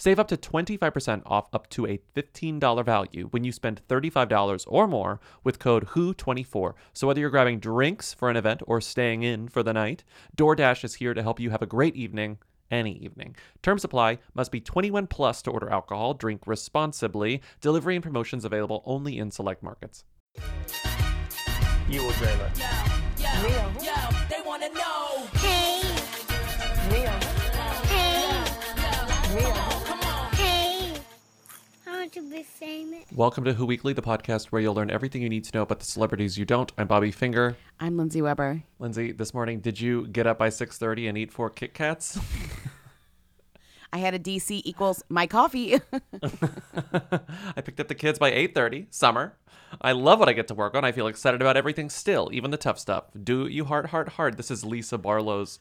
save up to 25% off up to a $15 value when you spend $35 or more with code WHO24. So whether you're grabbing drinks for an event or staying in for the night, DoorDash is here to help you have a great evening any evening. Terms apply. Must be 21 plus to order alcohol. Drink responsibly. Delivery and promotions available only in select markets. You will dream it. Yo, they wanna know. Want to be famous. Welcome to Who Weekly, the podcast where you'll learn everything you need to know about the celebrities you don't. I'm Bobby Finger. I'm Lindsey Weber. Lindsay, this morning, did you get up by 6:30 and eat four Kit Kats? I had a DC equals my coffee. I picked up the kids by 8:30. Summer. I love what I get to work on. I feel excited about everything still, even the tough stuff. Do you heart heart heart? This is Lisa Barlow's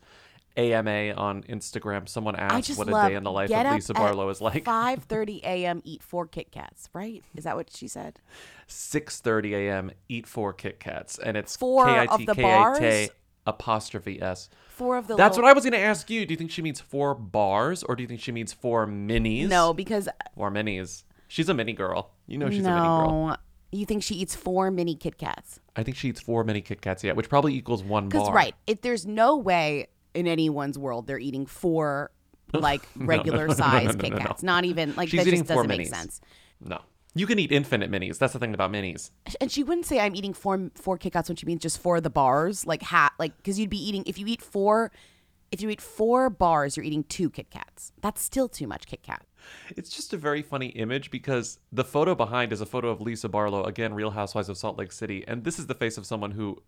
AMA on Instagram. Someone asked what a day in the life of Lisa Barlow is like. 5:30 a.m. Eat four Kit Kats. Right? Is that what she said? 6:30 a.m. Eat four Kit Kats, and it's Four of the K-I-T-K-A-T bars? apostrophe s. Four of the. That's little- what I was going to ask you. Do you think she means four bars, or do you think she means four minis? No, because Four minis. She's a mini girl. You know she's a mini girl. You think she eats four mini Kit Kats? I think she eats four mini Kit Kats, yeah, which probably equals one Because bar. right, if there's no way in anyone's world they're eating four like regular no, no, size no, Kit no, no. Kats. Not even like She's that just doesn't make minis. sense. No. You can eat infinite minis. That's the thing about minis. And she wouldn't say I'm eating four four Kit Kats when she means just four of the bars, like hat, like because you'd be eating if you eat four. If you eat four bars, you're eating two Kit Kats. That's still too much Kit Kat. It's just a very funny image because the photo behind is a photo of Lisa Barlow, again, Real Housewives of Salt Lake City. And this is the face of someone who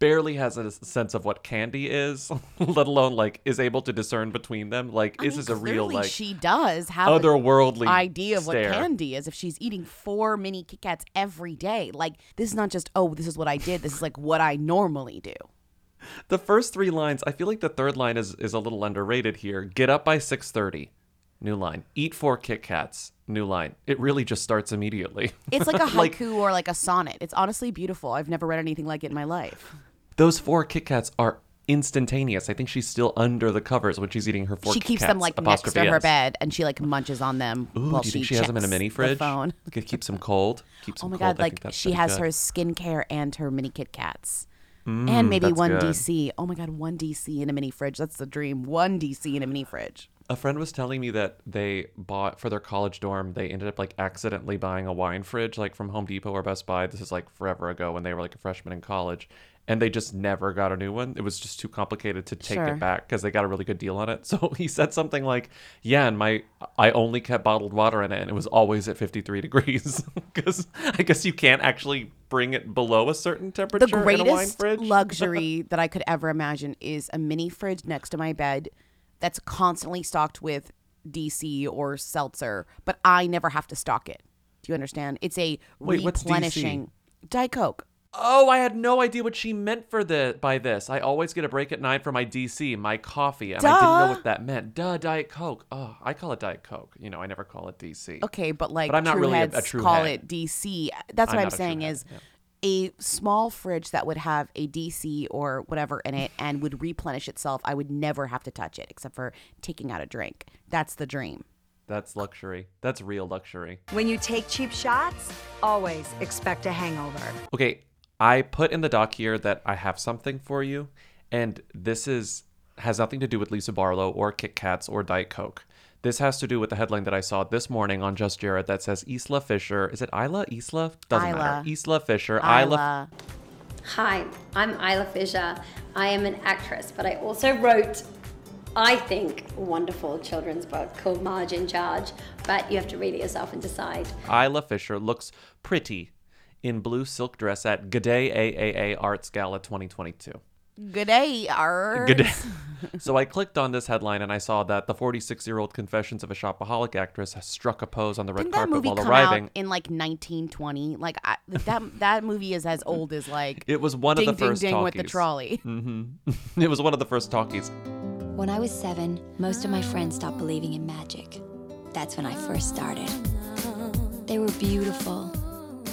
barely has a sense of what candy is, let alone like is able to discern between them. Like, I this mean, is a real, like, she does have an otherworldly idea of stare. what candy is if she's eating four mini Kit Kats every day. Like this is not just oh this is what I did. This is like what I normally do. The first three lines, I feel like the third line is, is a little underrated here. Get up by 6.30. New line. Eat four Kit Kats. New line. It really just starts immediately. It's like a haiku Like- or like a sonnet. It's honestly beautiful. I've never read anything like it in my life. Those four Kit Kats are instantaneous. I think she's still under the covers when she's eating her four she Kit keeps them like next apostrophe to her S. bed and she like munches on them Ooh, while do you she think she has them in a checks mini the fridge? phone. Could keep some cold. Keep Oh some my cold. god, I think like that's she pretty has good. her skincare and her mini Kit Kats. Mm, and maybe that's one good. DC. Oh my god, one DC in a mini fridge. That's the dream. One DC in a mini fridge. A friend was telling me that they bought for their college dorm, they ended up like accidentally buying a wine fridge like from Home Depot or Best Buy. This is like forever ago when they were like a freshman in college. And they just never got a new one. It was just too complicated to take Sure. it back because they got a really good deal on it. So he said something like, "Yeah, and my I only kept bottled water in it, and it was always at 53 degrees because I guess you can't actually bring it below a certain temperature The in a wine greatest fridge." luxury that I could ever imagine is a mini fridge next to my bed that's constantly stocked with DC or seltzer, but I never have to stock it. Do you understand? It's a Wait, replenishing Diet Coke. Oh, I had no idea what she meant for the by this. I always get a break at nine for my DC, my coffee, and I didn't know what that meant. Duh, Diet Coke. Oh, I call it Diet Coke. You know, I never call it DC. Okay, but like But I'm not true really a- a heads true call head. it DC. That's I'm what I'm not a true saying is yeah. a small fridge that would have a DC or whatever in it and would replenish itself. I would never have to touch it except for taking out a drink. That's the dream. That's luxury. That's real luxury. When you take cheap shots, always expect a hangover. Okay, I put in the doc here that I have something for you, and this is has nothing to do with Lisa Barlow or Kit Kats or Diet Coke. This has to do with the headline that I saw this morning on Just Jared that says Isla Fisher. Is it Isla? Isla? Doesn't Isla. matter. Isla Fisher. Isla. Hi, I'm Isla Fisher. I am an actress, but I also wrote, I think, a wonderful children's book called Marge in Charge. But you have to read it yourself and decide. Isla Fisher looks pretty in blue silk dress at G'day AAA Arts Gala 2022. Good day, Art. Good so I clicked on this headline and I saw that the 46 year old Confessions of a Shopaholic actress has struck a pose on the red Didn't that carpet movie while come arriving. out in like 1920? Like I, that that movie is as old as like It was one Ding of the Ding first Ding with the talkies. trolley. Mm-hmm. it was one of the first talkies. When I was seven, most of my friends stopped believing in magic. That's when I first started. They were beautiful.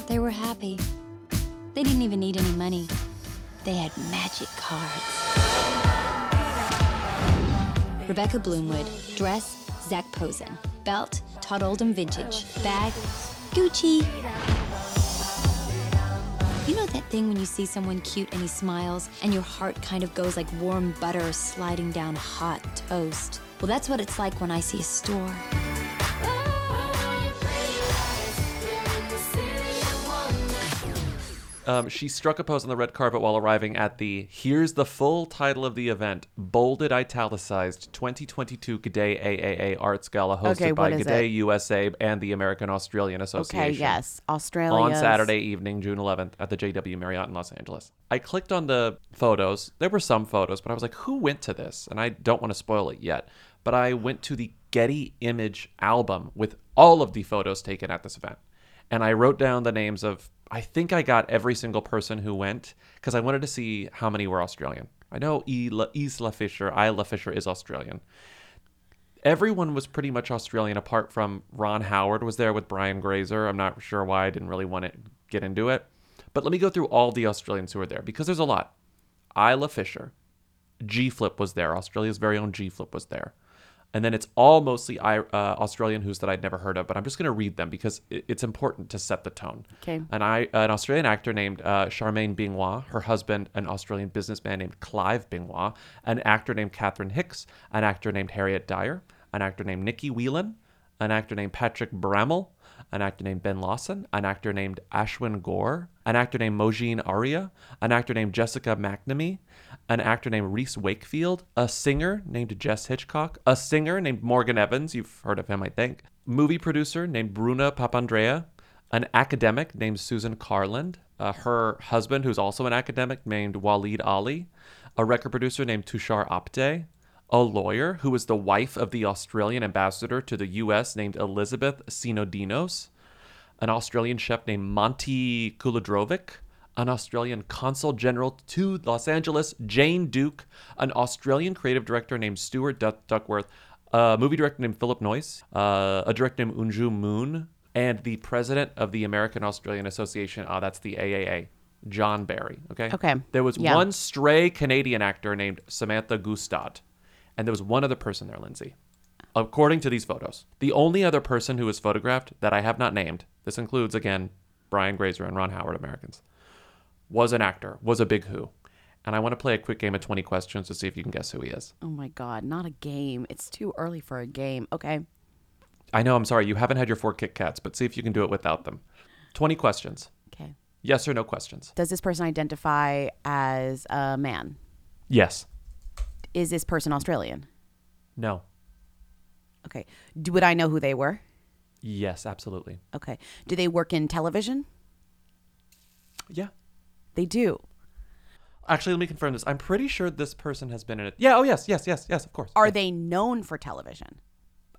They were happy. They didn't even need any money. They had magic cards. Rebecca Bloomwood, dress, Zac Posen. Belt, Todd Oldham Vintage. Bag, Gucci. You know that thing when you see someone cute and he smiles and your heart kind of goes like warm butter sliding down hot toast? Well, that's what it's like when I see a store. Um, she struck a pose on the red carpet while arriving at the here's the full title of the event, bolded, italicized 2022 G'day AAA Arts Gala hosted Okay, by G'day it? USA and the American Australian Association. Okay, yes, Australia. on Saturday evening, June 11th, at the JW Marriott in Los Angeles. I clicked on the photos. There were some photos, but I was like, who went to this? And I don't want to spoil it yet. But I went to the Getty Image album with all of the photos taken at this event. And I wrote down the names of, I think I got every single person who went because I wanted to see how many were Australian. I know Isla, Fisher, Isla Fisher is Australian everyone was pretty much Australian apart from Ron Howard was there with Brian Grazer. I'm not sure why I didn't really want to get into it. But let me go through all the Australians who were there because there's a lot. Isla Fisher, G Flip was there. Australia's very own G Flip was there. And then it's all mostly uh, Australian who's that I'd never heard of, but I'm just going to read them because it- it's important to set the tone. Okay. An, I- an Australian actor named uh, Charmaine Bingwa, her husband, an Australian businessman named Clive Bingwa, an actor named Catherine Hicks, an actor named Harriet Dyer, an actor named Nikki Whelan, an actor named Patrick Brammall, an actor named Ben Lawson, an actor named Ashwin Gore, an actor named Mojean Aria, an actor named Jessica McNamee, an actor named Reese Wakefield, a singer named Jess Hitchcock, a singer named Morgan Evans, you've heard of him, I think, movie producer named Bruna Papandrea, an academic named Susan Carland, uh, her husband, who's also an academic, named Waleed Aly, a record producer named Tushar Apte, a lawyer who was the wife of the Australian ambassador to the U.S. named Elizabeth Sinodinos, an Australian chef named Monty Koludrovic, an Australian consul general to Los Angeles, Jane Duke, an Australian creative director named Stuart Duck- Duckworth, a movie director named Philip Noyce, uh, a director named Unjoo Moon, and the president of the American Australian Association. Ah, that's the AAA. John Barry. Okay. Okay. There was Yeah. one stray Canadian actor named Samantha Gustad, and there was one other person there, Lindsey. According to these photos, the only other person who was photographed that I have not named, this includes again Brian Grazer and Ron Howard, Americans, was an actor, was a big who. And I want to play a quick game of 20 questions to see if you can guess who he is. Oh my god, not a game. It's too early for a game. Okay. I know, I'm sorry, you haven't had your four Kit Kats, but see if you can do it without them. 20 questions. Okay. Yes or no questions? Does this person identify as a man? Yes. Is this person Australian? No. Okay. Do, would I know who they were? Yes, absolutely. Okay. Do they work in television? Yeah. They do. Actually, let me confirm this. I'm pretty sure this person has been in it. Yeah, oh yes, yes, yes, yes, of course. Are they known for television?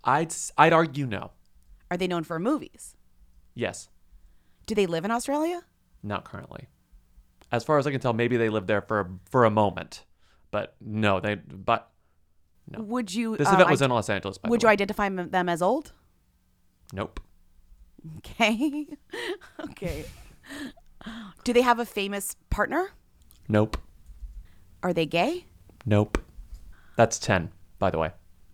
I'd I'd argue no. Are they known for movies? Yes, Do they live in Australia? not currently. As far as I can tell, maybe they lived there for a, for a moment, but no, they. But No. Would you? this uh, event was id- in Los Angeles. By Would you identify them as old? Nope. Okay. okay. Do they have a famous partner? Nope. Are they gay? Nope. That's ten, by the way.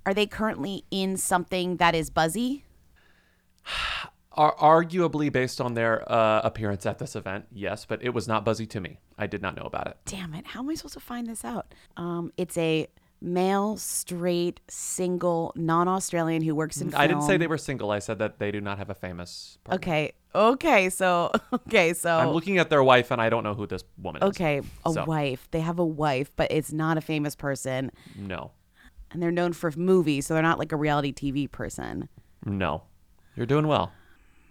Are they currently in something that is buzzy? Ar- arguably, based on their uh, appearance at this event, yes, but it was not buzzy to me. I did not know about it. Damn it! How am I supposed to find this out? Um, it's a male, straight, single, non-Australian who works in film. I didn't say they were single. I said that they do not have a famous. Partner. Okay. Okay. So okay. So I'm looking at their wife, and I don't know who this woman is. okay, a So, wife. They have a wife, but it's not a famous person, No, and they're known for movies, so they're not like a reality TV person. no, you're doing well,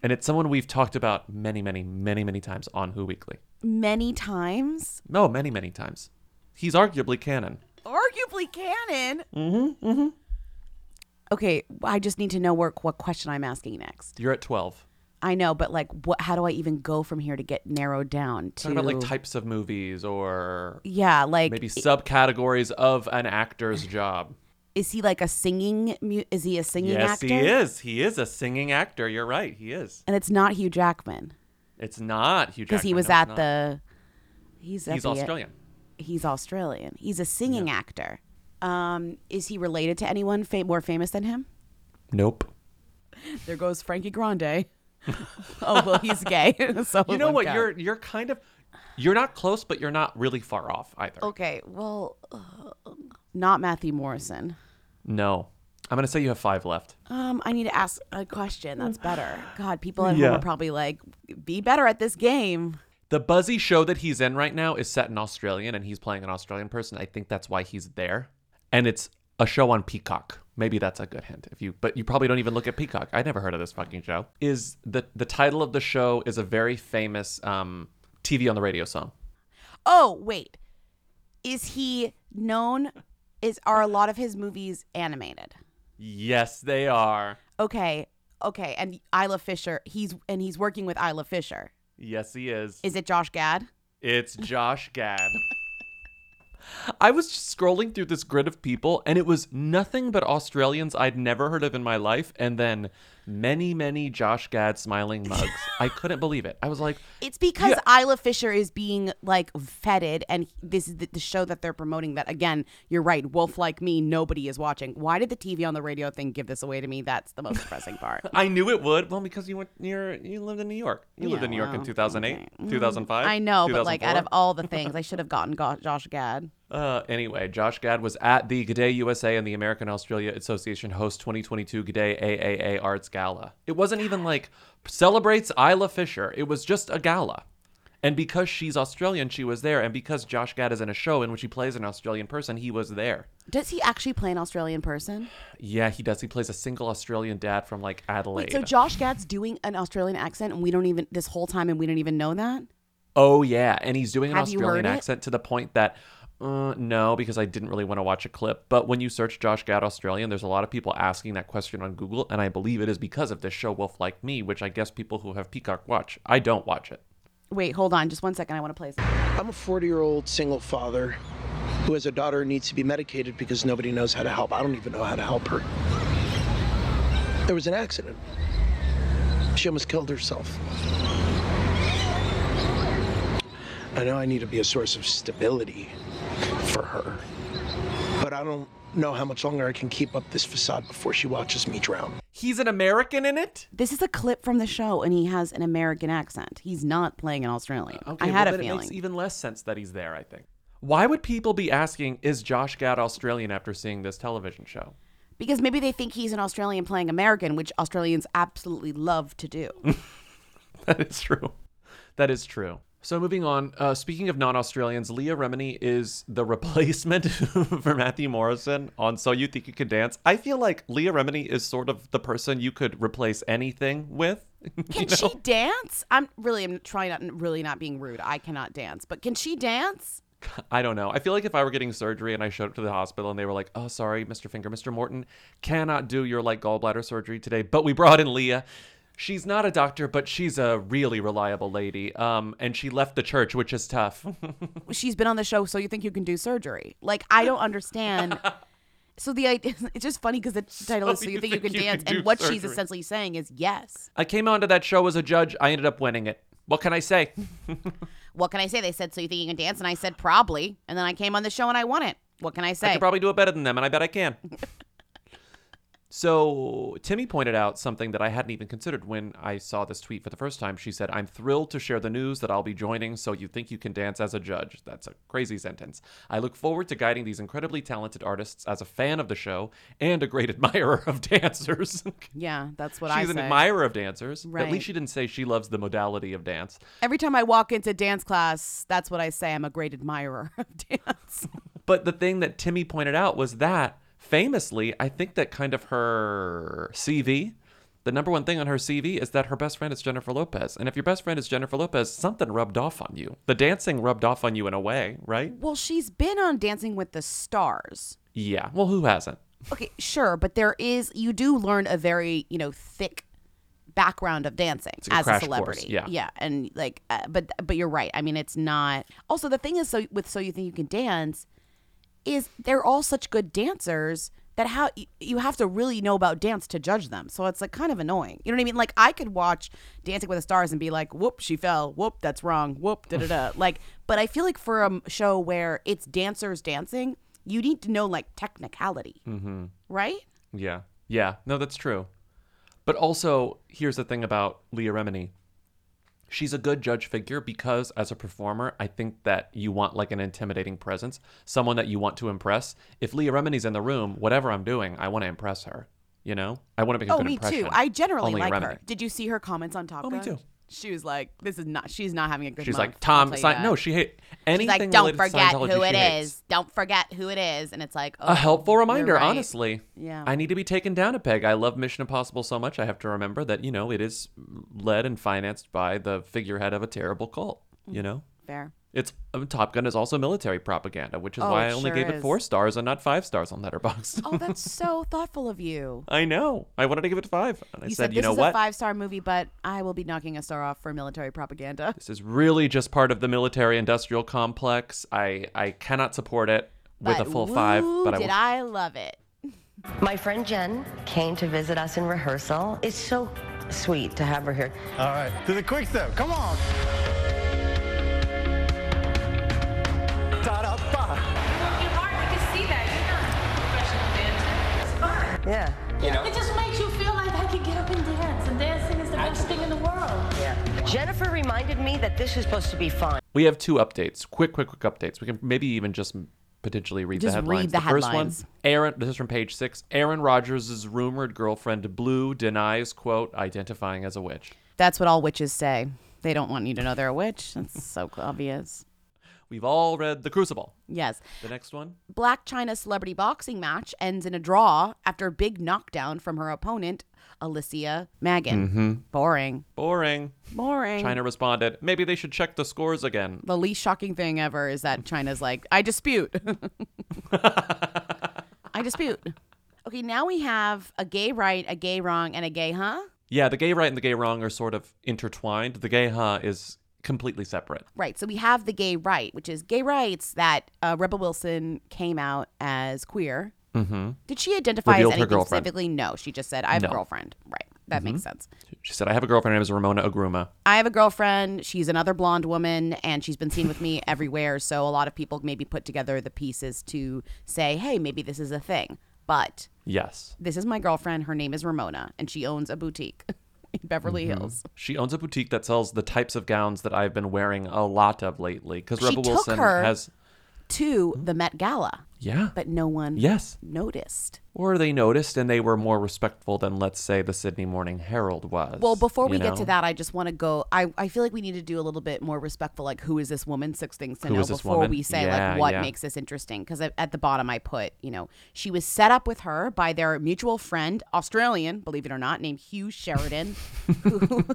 and it's someone we've talked about many, many, many, many times on Who Weekly. Many times, No, many, many times. He's arguably canon. Arguably canon. Mm-hmm. Mm-hmm. Okay, I just need to know where, what question I'm asking next. You're at 12. I know, but like, what? How do I even go from here to get narrowed down to? Talking about like types of movies or yeah, like maybe subcategories of an actor's job. is he like a singing? mu- Is he a singing Yes, actor? he is. He is a singing actor. You're right. He is. And it's not Hugh Jackman It's not Hugh Jackman because he was No, at the. He's at He's the- Australian. He's Australian. He's a singing actor. Um, is he related to anyone more famous than him? Nope. There goes Frankie Grande. oh well, he's gay. so You know what? You're you're kind of you're not close, but you're not really far off either. okay. Well, uh, not Matthew Morrison. No. I'm gonna say you have five left. Um, I need to ask a question. That's better. God, people at Yeah. home are probably like, "Be better at this game." The buzzy show that he's in right now is set in Australian and he's playing an Australian person. I think that's why he's there. And it's a show on Peacock. Maybe that's a good hint. If you but you probably don't even look at Peacock. I never heard of this fucking show. Is the the title of the show is a very famous um TV on the radio song. Oh wait, is he known? Is are a lot of his movies animated? Yes, they are. Okay, okay, and Isla Fisher. He's and he's working with Isla Fisher. Yes, he is. Is it Josh Gad? It's Josh Gad. I was just scrolling through this grid of people, and it was nothing but Australians I'd never heard of in my life, and then many, many Josh Gad smiling mugs. I couldn't believe it. I was like, It's because Isla Fisher is being like feted, and this is the, the show that they're promoting. That again, you're right. Wolf like me, nobody is watching. Why did the TV on the radio thing give this away to me? That's the most depressing part. I knew it would. Well, because you went near, you lived in New York. You lived in New York in 2008, okay. Mm, 2005. I know, but like out of all the things, I should have gotten Josh Gad. Uh, anyway, Josh Gad was at the G'day USA and the American Australia Association host 2022 G'day AAA Arts Gala. It wasn't even like celebrates Isla Fisher. It was just a gala. And because she's Australian, she was there. And because Josh Gad is in a show in which he plays an Australian person, he was there. Does he actually play an Australian person? Yeah, he does. He plays a single Australian dad from like Adelaide. Wait, so Josh Gad's doing an Australian accent, and we don't even this whole time, and we don't even know that. Oh yeah, and he's doing an Have Australian heard it? accent to the point that uh, no, because I didn't really want to watch a clip. But when you search Josh Gad Australian, there's a lot of people asking that question on Google, and I believe it is because of this show Wolf Like Me, which I guess people who have Peacock watch. I don't watch it. Wait, hold on, just one second. I want to play. Some. I'm a 40 year old single father who has a daughter who needs to be medicated because nobody knows how to help. I don't even know how to help her. There was an accident. She almost killed herself. I know I need to be a source of stability for her, but I don't know how much longer I can keep up this facade before she watches me drown. He's an American in it. This is a clip from the show, and he has an American accent. He's not playing an Australian. Okay, I had well, a then It makes even less sense that he's there. I think. Why would people be asking, "Is Josh Gad Australian?" after seeing this television show? because maybe they think he's an Australian playing American, which Australians absolutely love to do. That is true. That is true. So moving on, uh, speaking of non-Australians, Leah Remini is the replacement for Matthew Morrison on So You Think You Can Dance. I feel like Leah Remini is sort of the person you could replace anything with. Can she dance? I'm really I'm trying not really not being rude. I cannot dance, but can she dance? I don't know. I feel like if I were getting surgery and I showed up to the hospital and they were like, "Oh, sorry, Mr. Finger, Mr. Morton cannot do your like gallbladder surgery today, but we brought in Leah." She's not a doctor, but she's a really reliable lady. Um, and she left the church, which is tough. She's been on the show, so you think you can do surgery? Like I don't understand. So the idea, it's just funny because the title is "So You Think You Can Dance," do and what she's essentially saying is yes. I came onto that show as a judge. I ended up winning it. What can I say? What can I say? They said, "So you think you can dance?" And I said, "Probably." And then I came on the show and I won it. What can I say? I could probably do it better than them, and I bet I can. So Timmy pointed out something that I hadn't even considered when I saw this tweet for the first time. She said, I'm thrilled to share the news that I'll be joining So You Think You Can Dance as a judge. That's a crazy sentence. I look forward to guiding these incredibly talented artists as a fan of the show and a great admirer of dancers. Yeah, that's what She's I She's an say. admirer of dancers. At least she didn't say she loves the modality of dance. Every time I walk into dance class, that's what I say. I'm a great admirer of dance. But the thing that Timmy pointed out was that famously, I think that kind of her CV, the number one thing on her CV is that her best friend is Jennifer Lopez. And if your best friend is Jennifer Lopez, something rubbed off on you. The dancing rubbed off on you in a way, right? well, she's been on Dancing with the Stars. Yeah. Well, who hasn't? Okay, sure, but there is you do learn a very you know thick background of dancing like a as a crash course, celebrity. yeah. yeah, and like, uh, but but you're right. I mean, it's not. Also, the thing is, so with so you think you can dance, is they're all such good dancers that how you have to really know about dance to judge them. So it's like kind of annoying. You know what I mean? Like I could watch Dancing with the Stars and be like, "Whoop, she fell. Whoop, that's wrong. Whoop, da da da." Like, but I feel like for a show where it's dancers dancing, you need to know like technicality, mm-hmm. right? Yeah. Yeah. No, that's true. But also, here's the thing about Leah Remini. She's a good judge figure because, as a performer, I think that you want like an intimidating presence, someone that you want to impress. If Leah Remini's in the room, whatever I'm doing, I want to impress her. You know, I want to make a Oh, good impression. Oh, me too. I generally on Leah like Remini. her. Did you see her comments on Top Oh, me Gun? too. She was like, "This is not. She's not having a good She's month, like Tom. I'll tell you Sign- that." no, she hate She's anything like, "Don't forget who it is. Don't forget who it is." And it's like A oh, helpful reminder, right. honestly. Yeah. I need to be taken down a peg. I love Mission Impossible so much. I have to remember that you know it is led and financed by the figurehead of a terrible cult. You mm-hmm. know. Fair. It's um, Top Gun is also military propaganda, which is Oh, why it I only sure gave it is. four stars and not five stars on Letterboxd. Oh, that's so thoughtful of you. I know. I wanted to give it five, and I You said, said, you "This know is what? a five-star movie, but I will be knocking a star off for military propaganda." This is really just part of the military-industrial complex. I I cannot support it with a full five, woo, but I did will. I love it? My friend Jen came to visit us in rehearsal. It's so sweet to have her here. All right, to the quick step. Come on. Yeah. You know? It just makes you feel like I can get up and dance, and dancing is the best thing in the world. Yeah. Jennifer reminded me that this is supposed to be fun. We have two updates. Quick, quick, quick updates. We can maybe even just potentially read Just the read headlines. the first one, Aaron. This is from page six. Aaron Rodgers' rumored girlfriend Blue denies quote identifying as a witch. That's what all witches say. They don't want you to know they're a witch. That's so obvious. We've all read The Crucible. Yes. The next one. Blac Chyna celebrity boxing match ends in a draw after a big knockdown from her opponent, Alysia Magen. Mm-hmm. Boring. Boring. Boring. Chyna responded, maybe they should check the scores again. The least shocking thing ever is that Chyna's like, I dispute. I dispute. Okay, now we have a gay right, a gay wrong, and a gay huh? Yeah, the gay right and the gay wrong are sort of intertwined. The gay huh is completely separate. Right. So we have the gay right, which is gay rights that uh, Rebel Wilson came out as queer. Mm-hmm. Did she identify Revealed as anything specifically? No, she just said, I have No. Mm-hmm. a girlfriend. Right. That makes sense. She said, I have a girlfriend. Her name is Ramona Agruma. I have a girlfriend. She's another blonde woman, and she's been seen with me everywhere. So a lot of people maybe put together the pieces to say, hey, maybe this is a thing. But Yes. this is my girlfriend. Her name is Ramona, and she owns a boutique in Beverly Mm-hmm. Hills. She owns a boutique that sells the types of gowns that I've been wearing a lot of lately. Because Rebel Wilson her- has. To mm-hmm. the Met Gala, Yeah. but no one Yes. noticed. Or they noticed and they were more respectful than, let's say, the Sydney Morning Herald was. Well, before we you get to that, I just want to go. I, I feel like we need to do a little bit more respectful. Like, who is this woman? Six things to Who know before woman? we say Yeah, like what yeah. makes this interesting. Because at the bottom, I put, you know, she was set up with her by their mutual friend, Australian, believe it or not, named Hugh Sheridan, who,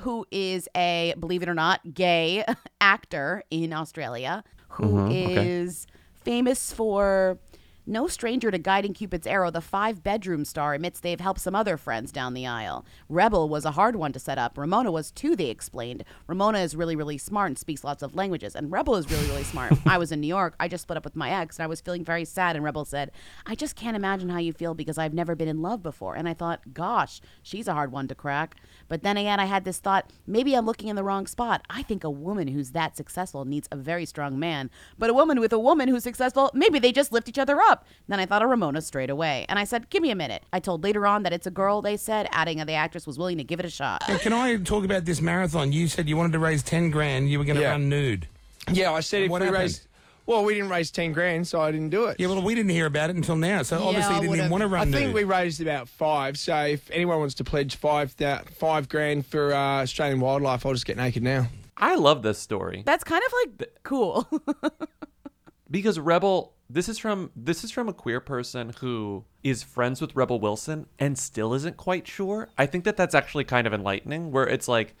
who is a believe it or not gay actor in Australia, who mm-hmm, is okay. famous for. No stranger to guiding Cupid's arrow, the five bedroom star admits they've helped some other friends down the aisle. Rebel was a hard one to set up. Ramona was too, they explained. Ramona is really, really smart and speaks lots of languages. And Rebel is really, really smart. I was in New York. I just split up with my ex and I was feeling very sad. And Rebel said, I just can't imagine how you feel because I've never been in love before. And I thought, gosh, she's a hard one to crack. But then again, I had this thought, maybe I'm looking in the wrong spot. I think a woman who's that successful needs a very strong man. But a woman with a woman who's successful, maybe they just lift each other up. Up? Then I thought of Ramona straight away. And I said, Give me a minute. I told later on that it's a girl, they said, adding that the actress was willing to give it a shot. Now, can I talk about this marathon? You said you wanted to raise 10 grand, you were going to Yeah. run nude. Yeah, I said if What we happened? raised. Well, we didn't raise 10 grand, so I didn't do it. Yeah, well, we didn't hear about it until now, so obviously you didn't even want to run I nude. think we raised about five. So if anyone wants to pledge five that five grand for uh, Australian wildlife, I'll just get naked now. I love this story That's kind of like cool. because Rebel. This is from this is from a queer person who is friends with Rebel Wilson and still isn't quite sure. I think that that's actually kind of enlightening. Where it's like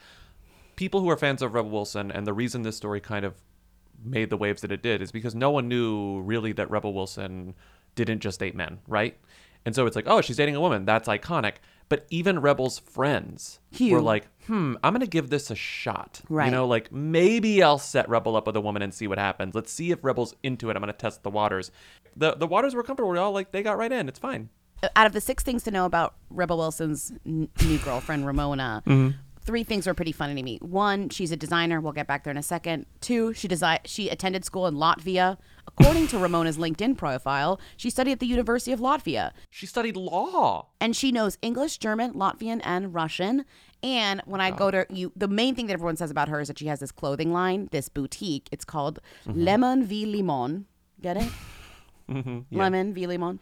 people who are fans of Rebel Wilson, and the reason this story kind of made the waves that it did is because no one knew really that Rebel Wilson didn't just date men, right? And so it's like, oh, she's dating a woman. That's iconic. But even Rebel's friends Hugh. were like, hmm, I'm going to give this a shot. Right. You know, like maybe I'll set Rebel up with a woman and see what happens. Let's see if Rebel's into it. I'm going to test the waters. The the waters were comfortable. We're all like, they got right in. It's fine. Out of the six things to know about Rebel Wilson's n- new girlfriend, Ramona, three things were pretty funny to me. One, she's a designer. We'll get back there in a second. Two, she desi- she attended school in Latvia. According to Ramona's LinkedIn profile, she studied at the University of Latvia. She studied law. and she knows English, German, Latvian, and Russian. And when I go to you, the main thing that everyone says about her is that she has this clothing line, this boutique. It's called mm-hmm. Lemon V Limon. Get it? Mm-hmm. Lemon V Limon.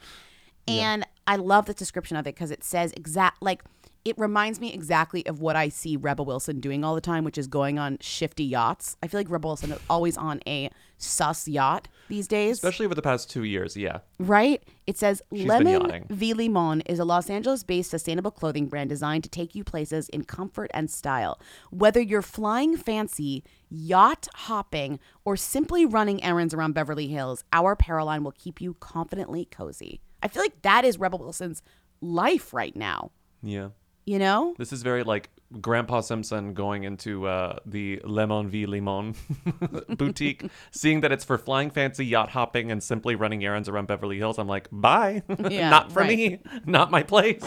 And I love the description of it because it says exact like it reminds me exactly of what I see Rebel Wilson doing all the time, which is going on shifty yachts. I feel like Rebel Wilson is always on a sus yacht these days. Especially over the past two years. Yeah. Right? It says She's Lemon. V Limon is a Los Angeles based sustainable clothing brand designed to take you places in comfort and style. Whether you're flying fancy, yacht hopping, or simply running errands around Beverly Hills, our apparel line will keep you confidently cozy. I feel like that is Rebel Wilson's life right now. Yeah. You know? This is very like Grandpa Simpson going into uh, the Lemon V Limon boutique, seeing that it's for flying fancy, yacht hopping, and simply running errands around Beverly Hills. I'm like, bye. Yeah, Not for right. me. Not my place.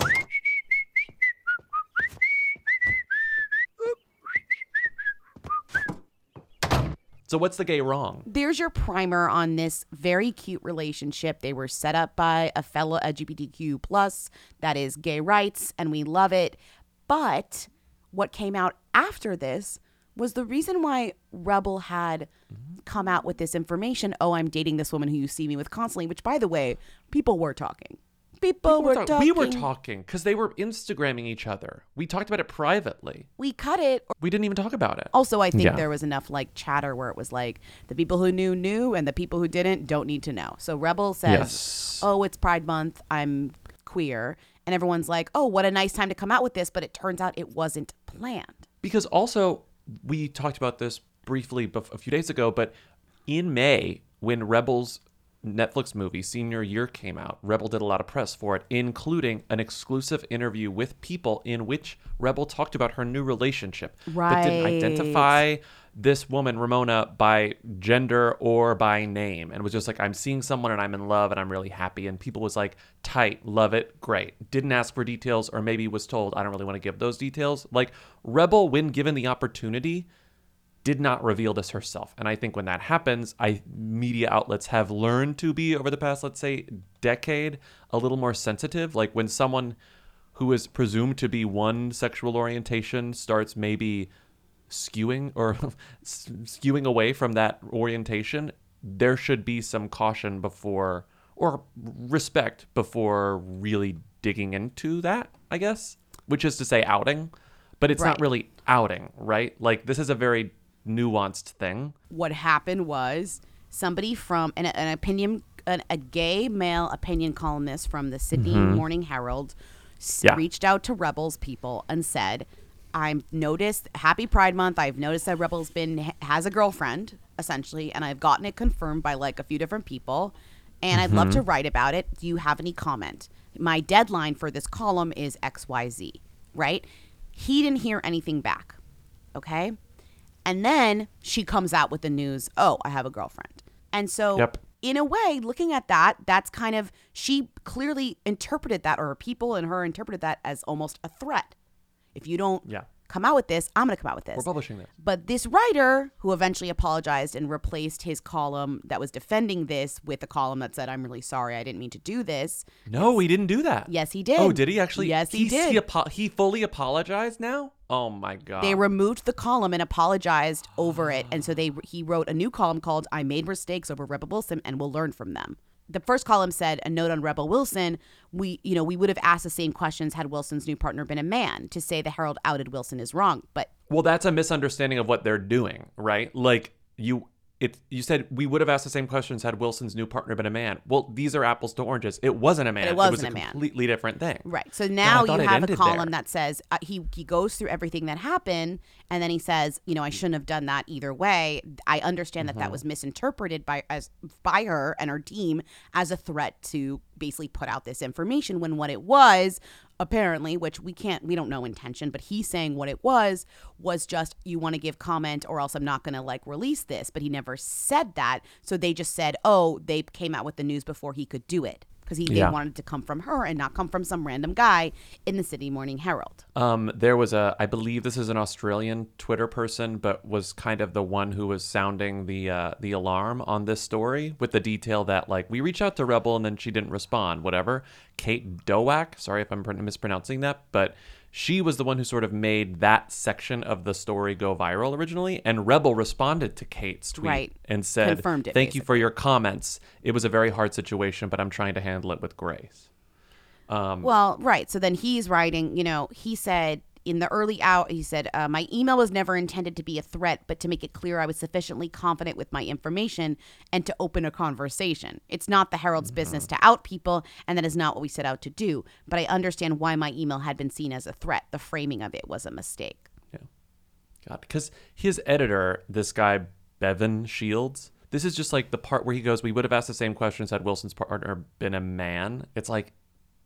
So what's the gay wrong? There's your primer on this very cute relationship. They were set up by a fellow LGBTQ plus that is gay rights, and we love it. But what came out after this was the reason why Rebel had come out with this information. Oh, I'm dating this woman who you see me with constantly. Which, by the way, people were talking. People, were talk- talking. We were talking because they were Instagramming each other. We talked about it privately. We cut it. Or- We didn't even talk about it. Also, I think Yeah. there was enough like chatter where it was like the people who knew knew, and the people who didn't don't need to know. So Rebel says, Yes. "Oh, it's Pride Month. I'm queer," and everyone's like, "Oh, what a nice time to come out with this." But it turns out it wasn't planned. Because also, we talked about this briefly bef- a few days ago, but in May, when Rebels Netflix movie Senior Year came out, Rebel did a lot of press for it, including an exclusive interview with people in which Rebel talked about her new relationship Right. But didn't identify this woman, Ramona, by gender or by name, and was just like, I'm seeing someone and I'm in love and I'm really happy. And people was like, tight, love it, great. Didn't ask for details, or maybe was told, I don't really want to give those details. Like, Rebel, when given the opportunity, did not reveal this herself. And I think when that happens, I media outlets have learned to be over the past, let's say, decade, a little more sensitive. Like when someone who is presumed to be one sexual orientation starts maybe skewing or skewing away from that orientation, there should be some caution before or respect before really digging into that, I guess, which is to say outing, but it's Right. not really outing, right? Like this is a very nuanced thing. What happened was somebody from an, an opinion, an, a gay male opinion columnist from the Sydney Mhm. Morning Herald, s- Yeah. reached out to Rebels people and said, "I've noticed Happy Pride Month. I've noticed that Rebels been has a girlfriend essentially, and I've gotten it confirmed by like a few different people, and I'd love to write about it. Do you have any comment? My deadline for this column is X Y Z. Right? He didn't hear anything back. Okay." And then she comes out with the news, oh, I have a girlfriend. And so, Yep. in a way, looking at that, that's kind of, she clearly interpreted that, or people and her interpreted that as almost a threat. If you don't Yeah. Come out with this, I'm going to come out with this. We're publishing this. But this writer, who eventually apologized and replaced his column that was defending this with a column that said, "I'm really sorry, I didn't mean to do this." No, he didn't do that. Yes, he did. Oh, did he actually? Yes, he He's- did. He, apo- he fully apologized now. Oh my god. They removed the column and apologized over it, and so they he wrote a new column called "I Made Mistakes Over Rebel Wilson and Will Learn from Them." The first column said a note on Rebel Wilson. We, you know, we would have asked the same questions had Wilson's new partner been a man. To say the Herald outed Wilson is wrong, but Well, that's a misunderstanding of what they're doing, right? Like you it you said we would have asked the same questions had Wilson's new partner been a man. Well, these are apples to oranges. It wasn't a man. it was wasn't a, a man. completely different thing. Right. So now you have a column there. that says uh, he he goes through everything that happened, and then he says, you know, I shouldn't have done that either way. I understand that that Mm-hmm. was misinterpreted by as by her and her team as a threat to basically put out this information when what it was apparently which we can't we don't know intention but he's saying what it was was just you want to give comment or else i'm not going to like release this but he never said that. So they just said oh they came out with the news before he could do it because he Yeah. wanted to come from her and not come from some random guy in the Sydney Morning Herald. Um, there was a, I believe this is an Australian Twitter person, but was kind of the one who was sounding the uh, the alarm on this story with the detail that like we reached out to Rebel and then she didn't respond, whatever. Kate Dowak, sorry if I'm mispronouncing that, but she was the one who sort of made that section of the story go viral originally, and Rebel responded to Kate's tweet Right. and said, Confirmed it, "Thank you for your comments. It was a very hard situation, but I'm trying to handle it with grace." Um, Well, right. So then he's writing, you know, he said in the early out, he said, uh, My email was never intended to be a threat, but to make it clear I was sufficiently confident with my information and to open a conversation. It's not the Herald's business to out people, and that is not what we set out to do. But I understand why my email had been seen as a threat. The framing of it was a mistake. Yeah. God, because his editor, this guy Bevan Shields, this is just like the part where he goes, "We would have asked the same questions had Wilson's partner been a man." It's like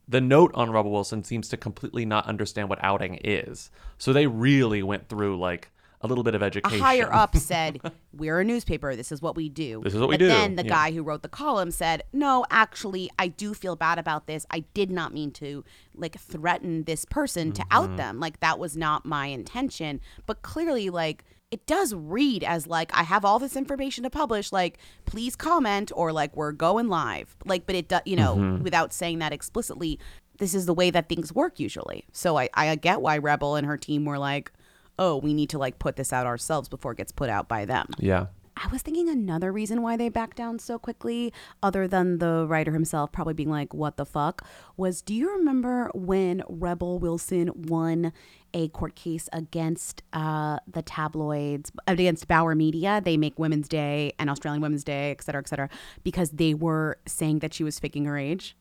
the note on Rebel Wilson seems to completely not understand what outing is. So they really went through like a little bit of education. A higher up said, "We're a newspaper. This is what we do." This is what we but do, Then the yeah. guy who wrote the column said, "No, actually, I do feel bad about this. I did not mean to like threaten this person to Mhm. out them. Like that was not my intention. But clearly, like." It does read as like I have all this information to publish. Like, please comment or like we're going live. Like, but it does, you know, Mhm. without saying that explicitly. This is the way that things work usually. So I I get why Rebel and her team were like, oh, we need to like put this out ourselves before it gets put out by them. Yeah. I was thinking another reason why they backed down so quickly, other than the writer himself probably being like, what the fuck, was do you remember when Rebel Wilson won a court case against uh, the tabloids, against Bauer Media? They make Women's Day and Australian Women's Day, et cetera, et cetera, because they were saying that she was faking her age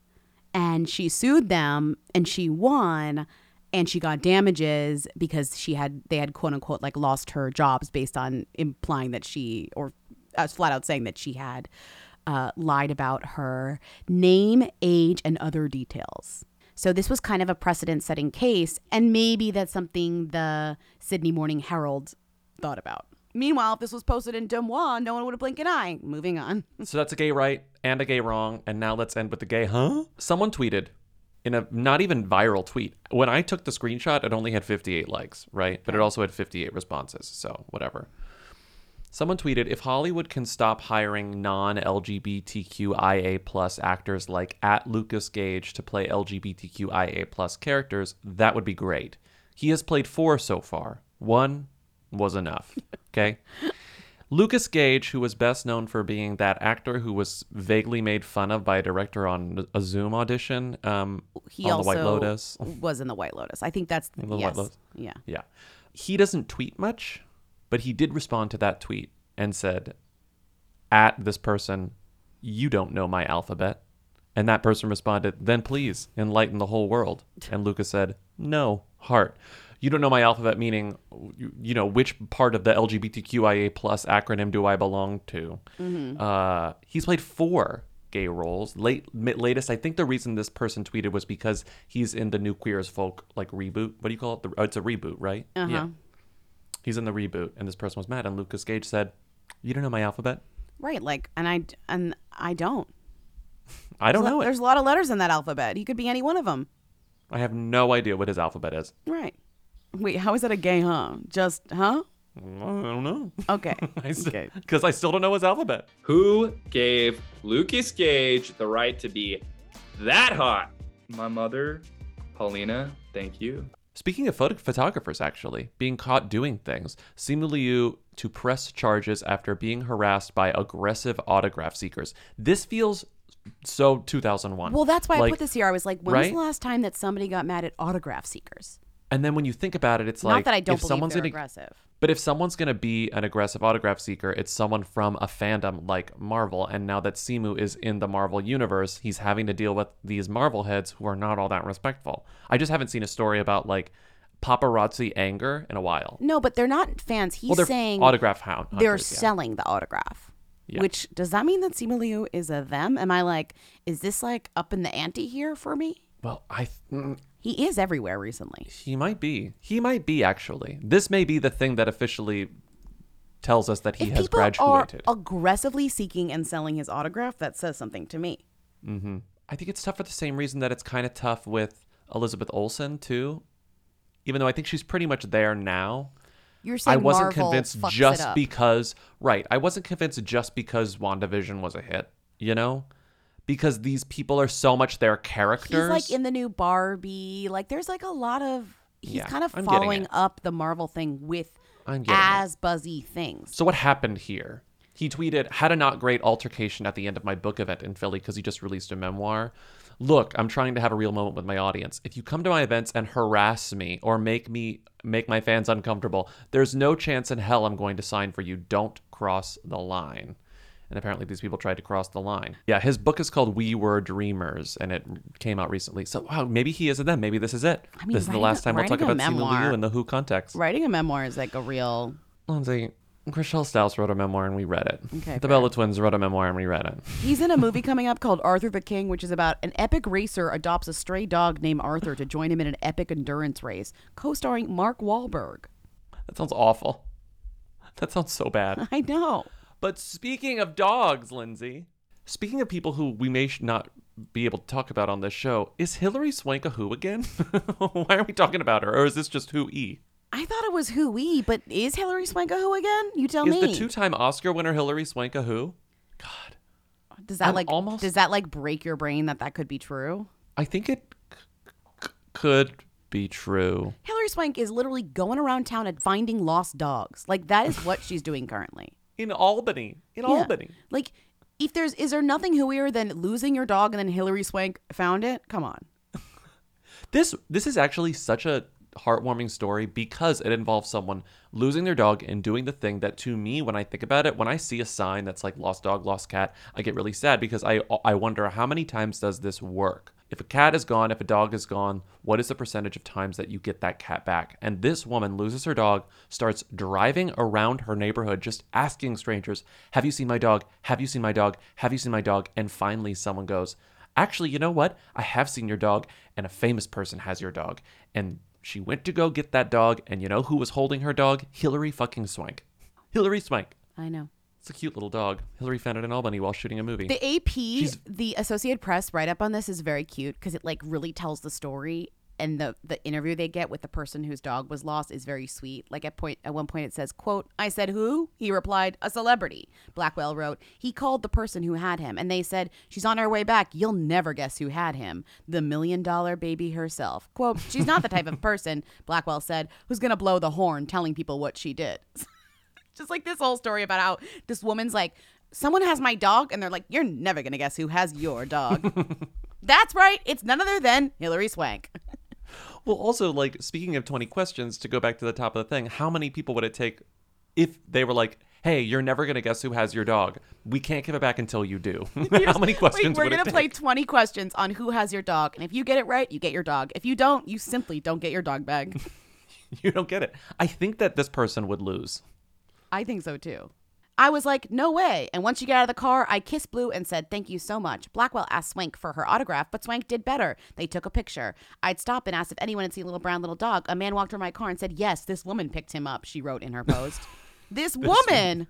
and she sued them and she won and she got damages because she had they had quote unquote like lost her jobs based on implying that she or uh, flat out saying that she had uh, lied about her name age and other details so this was kind of a precedent setting case and maybe that's something the sydney morning herald thought about meanwhile if this was posted in DeuxMoi no one would have blinked an eye moving on So that's a gay right and a gay wrong. And now let's end with the gay huh? Someone tweeted in a not even viral tweet. When I took the screenshot, it only had 58 likes, right? But it also had 58 responses. So whatever. Someone tweeted if Hollywood can stop hiring non LGBTQIA plus actors like at Lucas Gage to play LGBTQIA plus characters, that would be great. He has played four so far. One was enough. Okay. Lucas Gage, who was best known for being that actor who was vaguely made fun of by a director on a Zoom audition um, he on also the White Lotus. was in the White Lotus. I think that's The White. Lotus. Yeah. Yeah. He doesn't tweet much, but he did respond to that tweet and said, at this person, you don't know my alphabet. And that person responded, then please enlighten the whole world. And Lucas said, no, heart. You don't know my alphabet, meaning, you, you know, which part of the LGBTQIA plus acronym do I belong to? Mhm. Uh, he's played four gay roles. Late, latest, I think the reason this person tweeted was because he's in the new Queer as Folk like reboot. What do you call it? The, oh, it's a reboot, right? Uh-huh. He's in the reboot, and this person was mad, and Lucas Gage said, "You don't know my alphabet. Right. Like, and I and I don't. I don't There's a- know it. There's a lot of letters in that alphabet. He could be any one of them. I have no idea what his alphabet is. Right. Wait, how is that a gay huh? Just huh? I don't know. Okay. Because okay. I still don't know his alphabet. Who gave Lucas Gage the right to be that hot? My mother, Paulina. Thank you. Speaking of photo- photographers, actually, being caught doing things, Simu Liu to press charges after being harassed by aggressive autograph seekers. This feels so 2001. Well, that's why I put this here. I was like, when was the last time that somebody got mad at autograph seekers? And then when you think about it, it's Not like that I don't if believe someone's they're gonna, aggressive. But if someone's going to be an aggressive autograph seeker, it's someone from a fandom like Marvel. And now that Simu is in the Marvel universe, he's having to deal with these Marvel heads who are not all that respectful. I just haven't seen a story about like paparazzi anger in a while. No, but they're not fans. He's Well, they're saying autograph hound They're hunters, yeah. selling the autograph. Yeah. Which does that mean that Simu Liu is a them? Am I like, is this like up in the ante here for me? Well, I th- mm, He is everywhere recently. he might be. He might be actually. This may be the thing that officially tells us that he if has people graduated. are aggressively seeking and selling his autograph, that says something to me. hmm I think it's tough for the same reason that it's kind of tough with Elizabeth Olsen too. Even though I think she's pretty much there now. You're saying I wasn't Marvel convinced just because right. I wasn't convinced just because WandaVision was a hit, you know? Because these people are so much their characters. He's like in the new Barbie. Like there's like a lot of he's Yeah, kind of I'm following up the Marvel thing with getting it. as buzzy things. So what happened here? He tweeted, "Had a not great altercation at the end of my book event in Philly because he just released a memoir. Look, I'm trying to have a real moment with my audience. If you come to my events and harass me or make me make my fans uncomfortable, there's no chance in hell I'm going to sign for you. Don't cross the line." And apparently these people tried to cross the line. Yeah, his book is called We Were Dreamers and it came out recently. So wow, maybe he is a them. Maybe this is it. I mean, this is the last a- time we'll talk about Simu memoir- Liu in the Who context. Writing a memoir is like a real Lindsey, Chrishell Stause wrote a memoir and we read it. Okay, the fair. Bella Twins wrote a memoir and we read it. He's in a movie coming up called Arthur the King, which is about an epic racer adopts a stray dog named Arthur to join him in an epic endurance race, co-starring Mark Wahlberg. That sounds awful. That sounds so bad. I know. But speaking of dogs, Lindsey, speaking of people who we may not be able to talk about on this show, is Hilary Swank a who again? Why are we talking about her? Or is this just who E? I thought it was Who We, but is Hilary Swank a Who again? You tell is me. Is the two-time Oscar winner Hilary Swank a who? God. Does that I'm like almost- does that like break your brain that that could be true? I think it c- c- could be true. Hilary Swank is literally going around town and finding lost dogs. Like that is what she's doing currently. In Albany. In Yeah. Albany. Like if there's is there nothing hooier than losing your dog and then Hilary Swank found it? Come on. This this is actually such a heartwarming story because it involves someone losing their dog and doing the thing that to me when I think about it when I see a sign that's like lost dog lost cat I get really sad because I I wonder how many times does this work if a cat is gone if a dog is gone what is the percentage of times that you get that cat back and this woman loses her dog starts driving around her neighborhood just asking strangers have you seen my dog have you seen my dog have you seen my dog and finally someone goes actually, you know what? I have seen your dog, and a famous person has your dog. And she went to go get that dog, and you know who was holding her dog? Hilary fucking Swank. Hilary Swank. I know. It's a cute little dog. Hilary found it in Albany while shooting a movie. The AP, the Associated Press write up on this is very cute because it like really tells the story and the the interview they get with the person whose dog was lost is very sweet. Like at point at one point it says, "quote I said who?" He replied, "A celebrity." Blackwell wrote, "He called the person who had him, and they said she's on her way back. You'll never guess who had him. The million dollar baby herself." Quote, "She's not the type of person," Blackwell said, "who's gonna blow the horn telling people what she did." Just like this whole story about how this woman's like, someone has my dog, and they're like, you're never gonna guess who has your dog. That's right. It's none other than Hilary Swank. Well, also, like, speaking of 20 questions, to go back to the top of the thing, how many people would it take if they were like, hey, you're never going to guess who has your dog? We can't give it back until you do. how many questions Wait, we're gonna play 20 questions on who has your dog, and if you get it right, you get your dog. If you don't, you simply don't get your dog back. You don't get it. I think that this person would lose. I think so too. I was like, no way. And once you get out of the car, I kissed Blue and said, thank you so much. Blackwell asked Swank for her autograph, but Swank did better. They took a picture. I'd stop and ask if anyone had seen a Little Brown Little Dog. A man walked over my car and said, yes, this woman picked him up, she wrote in her post. this woman.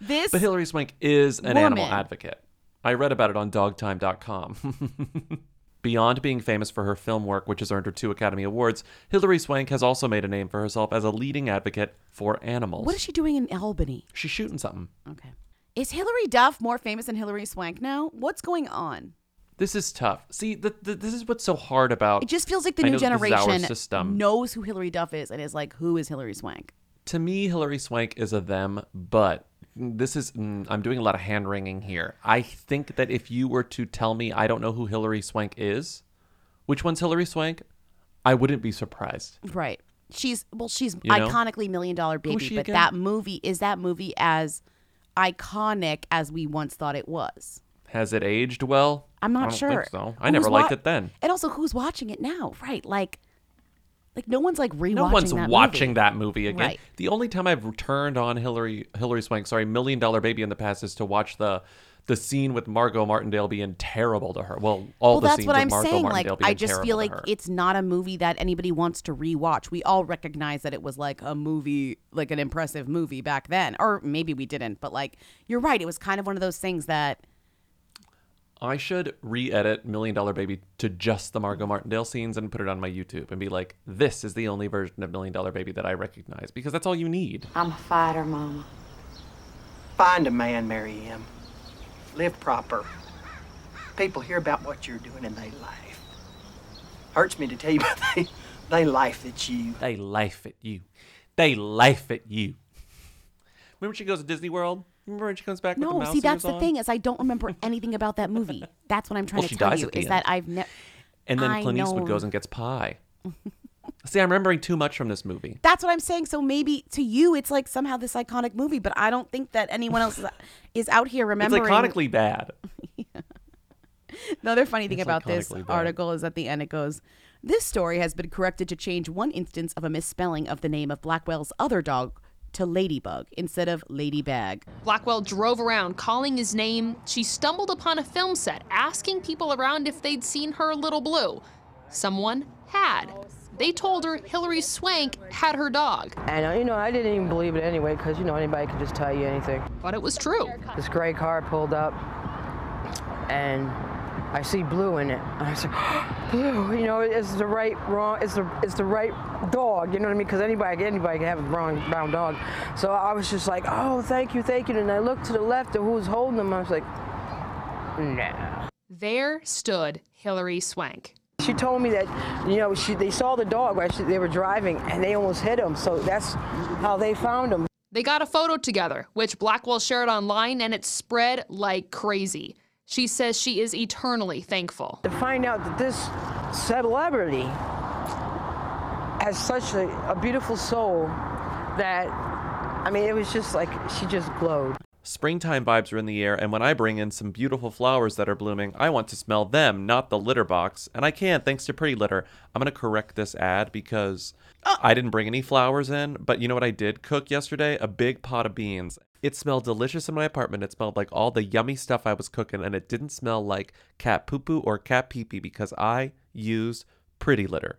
This But Hilary Swank is an animal advocate. I read about it on dogtime.com. Beyond being famous for her film work, which has earned her two Academy Awards, Hilary Swank has also made a name for herself as a leading advocate for animals. What is she doing in Albany? She's shooting something. Okay. Is Hilary Duff more famous than Hilary Swank now? What's going on? This is tough. See, the, the, this is what's so hard about. It just feels like the I new know that this is our generation system. knows who Hilary Duff is and is like, who is Hilary Swank? to me, Hilary Swank is a them, but this is, mm, I'm doing a lot of hand wringing here. I think that if you were to tell me I don't know who Hilary Swank is, which one's Hilary Swank, I wouldn't be surprised. Right. She's well, she's You know? iconically Million Dollar Baby, she but again? that movie is that movie as iconic as we once thought it was. Has it aged well? I'm not I don't sure. Think so. I Who's never liked wa- it then. And also, who's watching it now? Right? Like, like no one's like rewatching. No one's that watching movie. that movie again. Right. The only time I've turned on Hilary Hilary Swank, sorry, Million Dollar Baby in the past is to watch the the scene with Margo Martindale being terrible to her. Well, all well, the that's scenes what with I'm Margo saying. Like, Martindale being I just feel like it's not a movie that anybody wants to rewatch. We all recognize that it was like a movie, like an impressive movie back then, or maybe we didn't. But like, you're right. It was kind of one of those things that I should re-edit Million Dollar Baby to just the Margo Martindale scenes and put it on my YouTube and be like, this is the only version of Million Dollar Baby that I recognize because that's all you need. I'm a fighter, Mama. Find a man, marry him. Live proper. People hear about what you're doing and they laugh. Hurts me to tell you, but they, they laugh at you. They laugh at you. They laugh at you. Remember she goes to Disney World? Remember when she comes back with the no. mouse See, that's the on? thing is I don't remember anything about that movie. That's what I'm trying Well, to she tell dies you at the is end. that I've never. And then I Clint Eastwood goes and gets pie. See, I'm remembering too much from this movie. That's what I'm saying. So maybe to you, it's like somehow this iconic movie, but I don't think that anyone else is- is out here remembering. It's iconically bad. The other funny thing It's about this bad. article is at the end it goes, This story has been corrected to change one instance of a misspelling of the name of Blackwell's other dog to Ladybug instead of Ladybag. Blackwell drove around calling his name. She stumbled upon a film set asking people around if they'd seen her little blue. Someone had. They told her Hilary Swank had her dog. And uh, you know, I didn't even believe it anyway, because you know anybody can just tell you anything. But it was true. This gray car pulled up, and I see blue in it. And I was like, blue. You know, it's the right wrong. It's the it's the right dog. You know what I mean? Because anybody anybody can have a wrong brown dog. So I was just like, oh, thank you, thank you. And I looked to the left of who was holding them. I was like, no. There stood Hilary Swank. She told me that, you know, she, they saw the dog while she, they were driving, and they almost hit him. So that's how they found him. They got a photo together, which Blackwell shared online, and it spread like crazy. She says she is eternally thankful. To find out that this celebrity has such a, a beautiful soul that, I mean, it was just like she just glowed. Springtime vibes are in the air, and when I bring in some beautiful flowers that are blooming, I want to smell them, not the litter box. And I can't, thanks to Pretty Litter. I'm going to correct this ad because I didn't bring any flowers in, but you know what I did cook yesterday? A big pot of beans. It smelled delicious in my apartment. It smelled like all the yummy stuff I was cooking, and it didn't smell like cat poo poo or cat pee pee because I used Pretty Litter.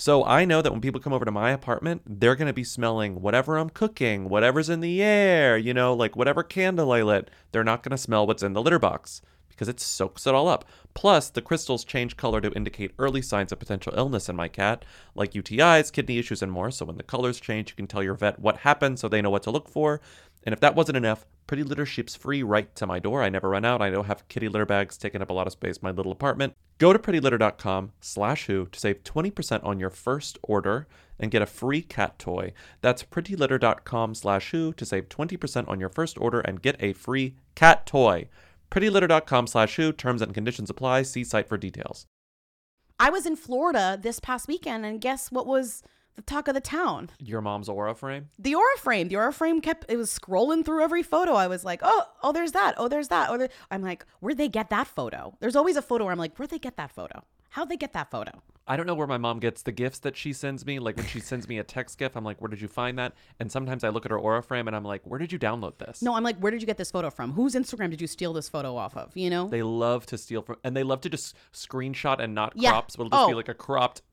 So I know that when people come over to my apartment, they're going to be smelling whatever I'm cooking, whatever's in the air, you know, like whatever candle I lit. They're not going to smell what's in the litter box because it soaks it all up. Plus, the crystals change color to indicate early signs of potential illness in my cat, like UTIs, kidney issues, and more. So when the colors change, you can tell your vet what happened so they know what to look for. And if that wasn't enough, Pretty Litter ships free right to my door. I never run out. I don't have kitty litter bags taking up a lot of space in my little apartment. Go to prettylitter.com slash who to save 20% on your first order and get a free cat toy. That's prettylitter.com slash who to save 20% on your first order and get a free cat toy. prettylitter.com slash who. Terms and conditions apply. See site for details. I was in Florida this past weekend, and guess what was the talk of the town? Your mom's aura frame? The aura frame. The aura frame kept it was scrolling through every photo. I was like, oh, oh, there's that. Oh, there's that. Oh, there. I'm like, where'd they get that photo? There's always a photo where I'm like, where'd they get that photo? How'd they get that photo? I don't know where my mom gets the gifts that she sends me. Like when she sends me a text gift, I'm like, where did you find that? And sometimes I look at her aura frame and I'm like, where did you download this? No, I'm like, where did you get this photo from? Whose Instagram did you steal this photo off of? You know? They love to steal from, and they love to just screenshot and not Yeah. crop. So it'll just be Oh. like a cropped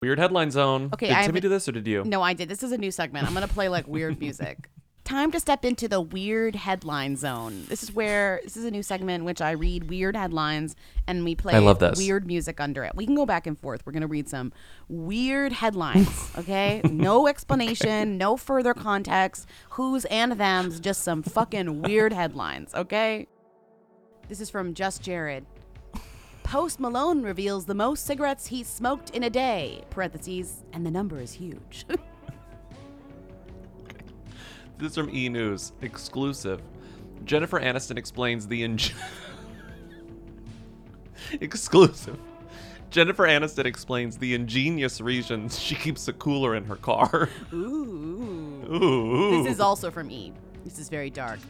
Weird headline zone. Okay, did I Timmy do this or did you? No, I did. This is a new segment. I'm gonna play like weird music. Time to step into the weird headline zone. This is where this is a new segment in which I read weird headlines and we play I love this. weird music under it. We can go back and forth. We're gonna read some weird headlines. Okay, no explanation, no further context, who's and them's, just some fucking weird headlines. Okay. This is from Just Jared. Post Malone reveals the most cigarettes he smoked in a day. Parentheses, and the number is huge. This is from E News. Exclusive. Jennifer Aniston explains the ing- Exclusive. Jennifer Aniston explains the ingenious reasons she keeps a cooler in her car. Ooh. Ooh. This is also from E. This is very dark.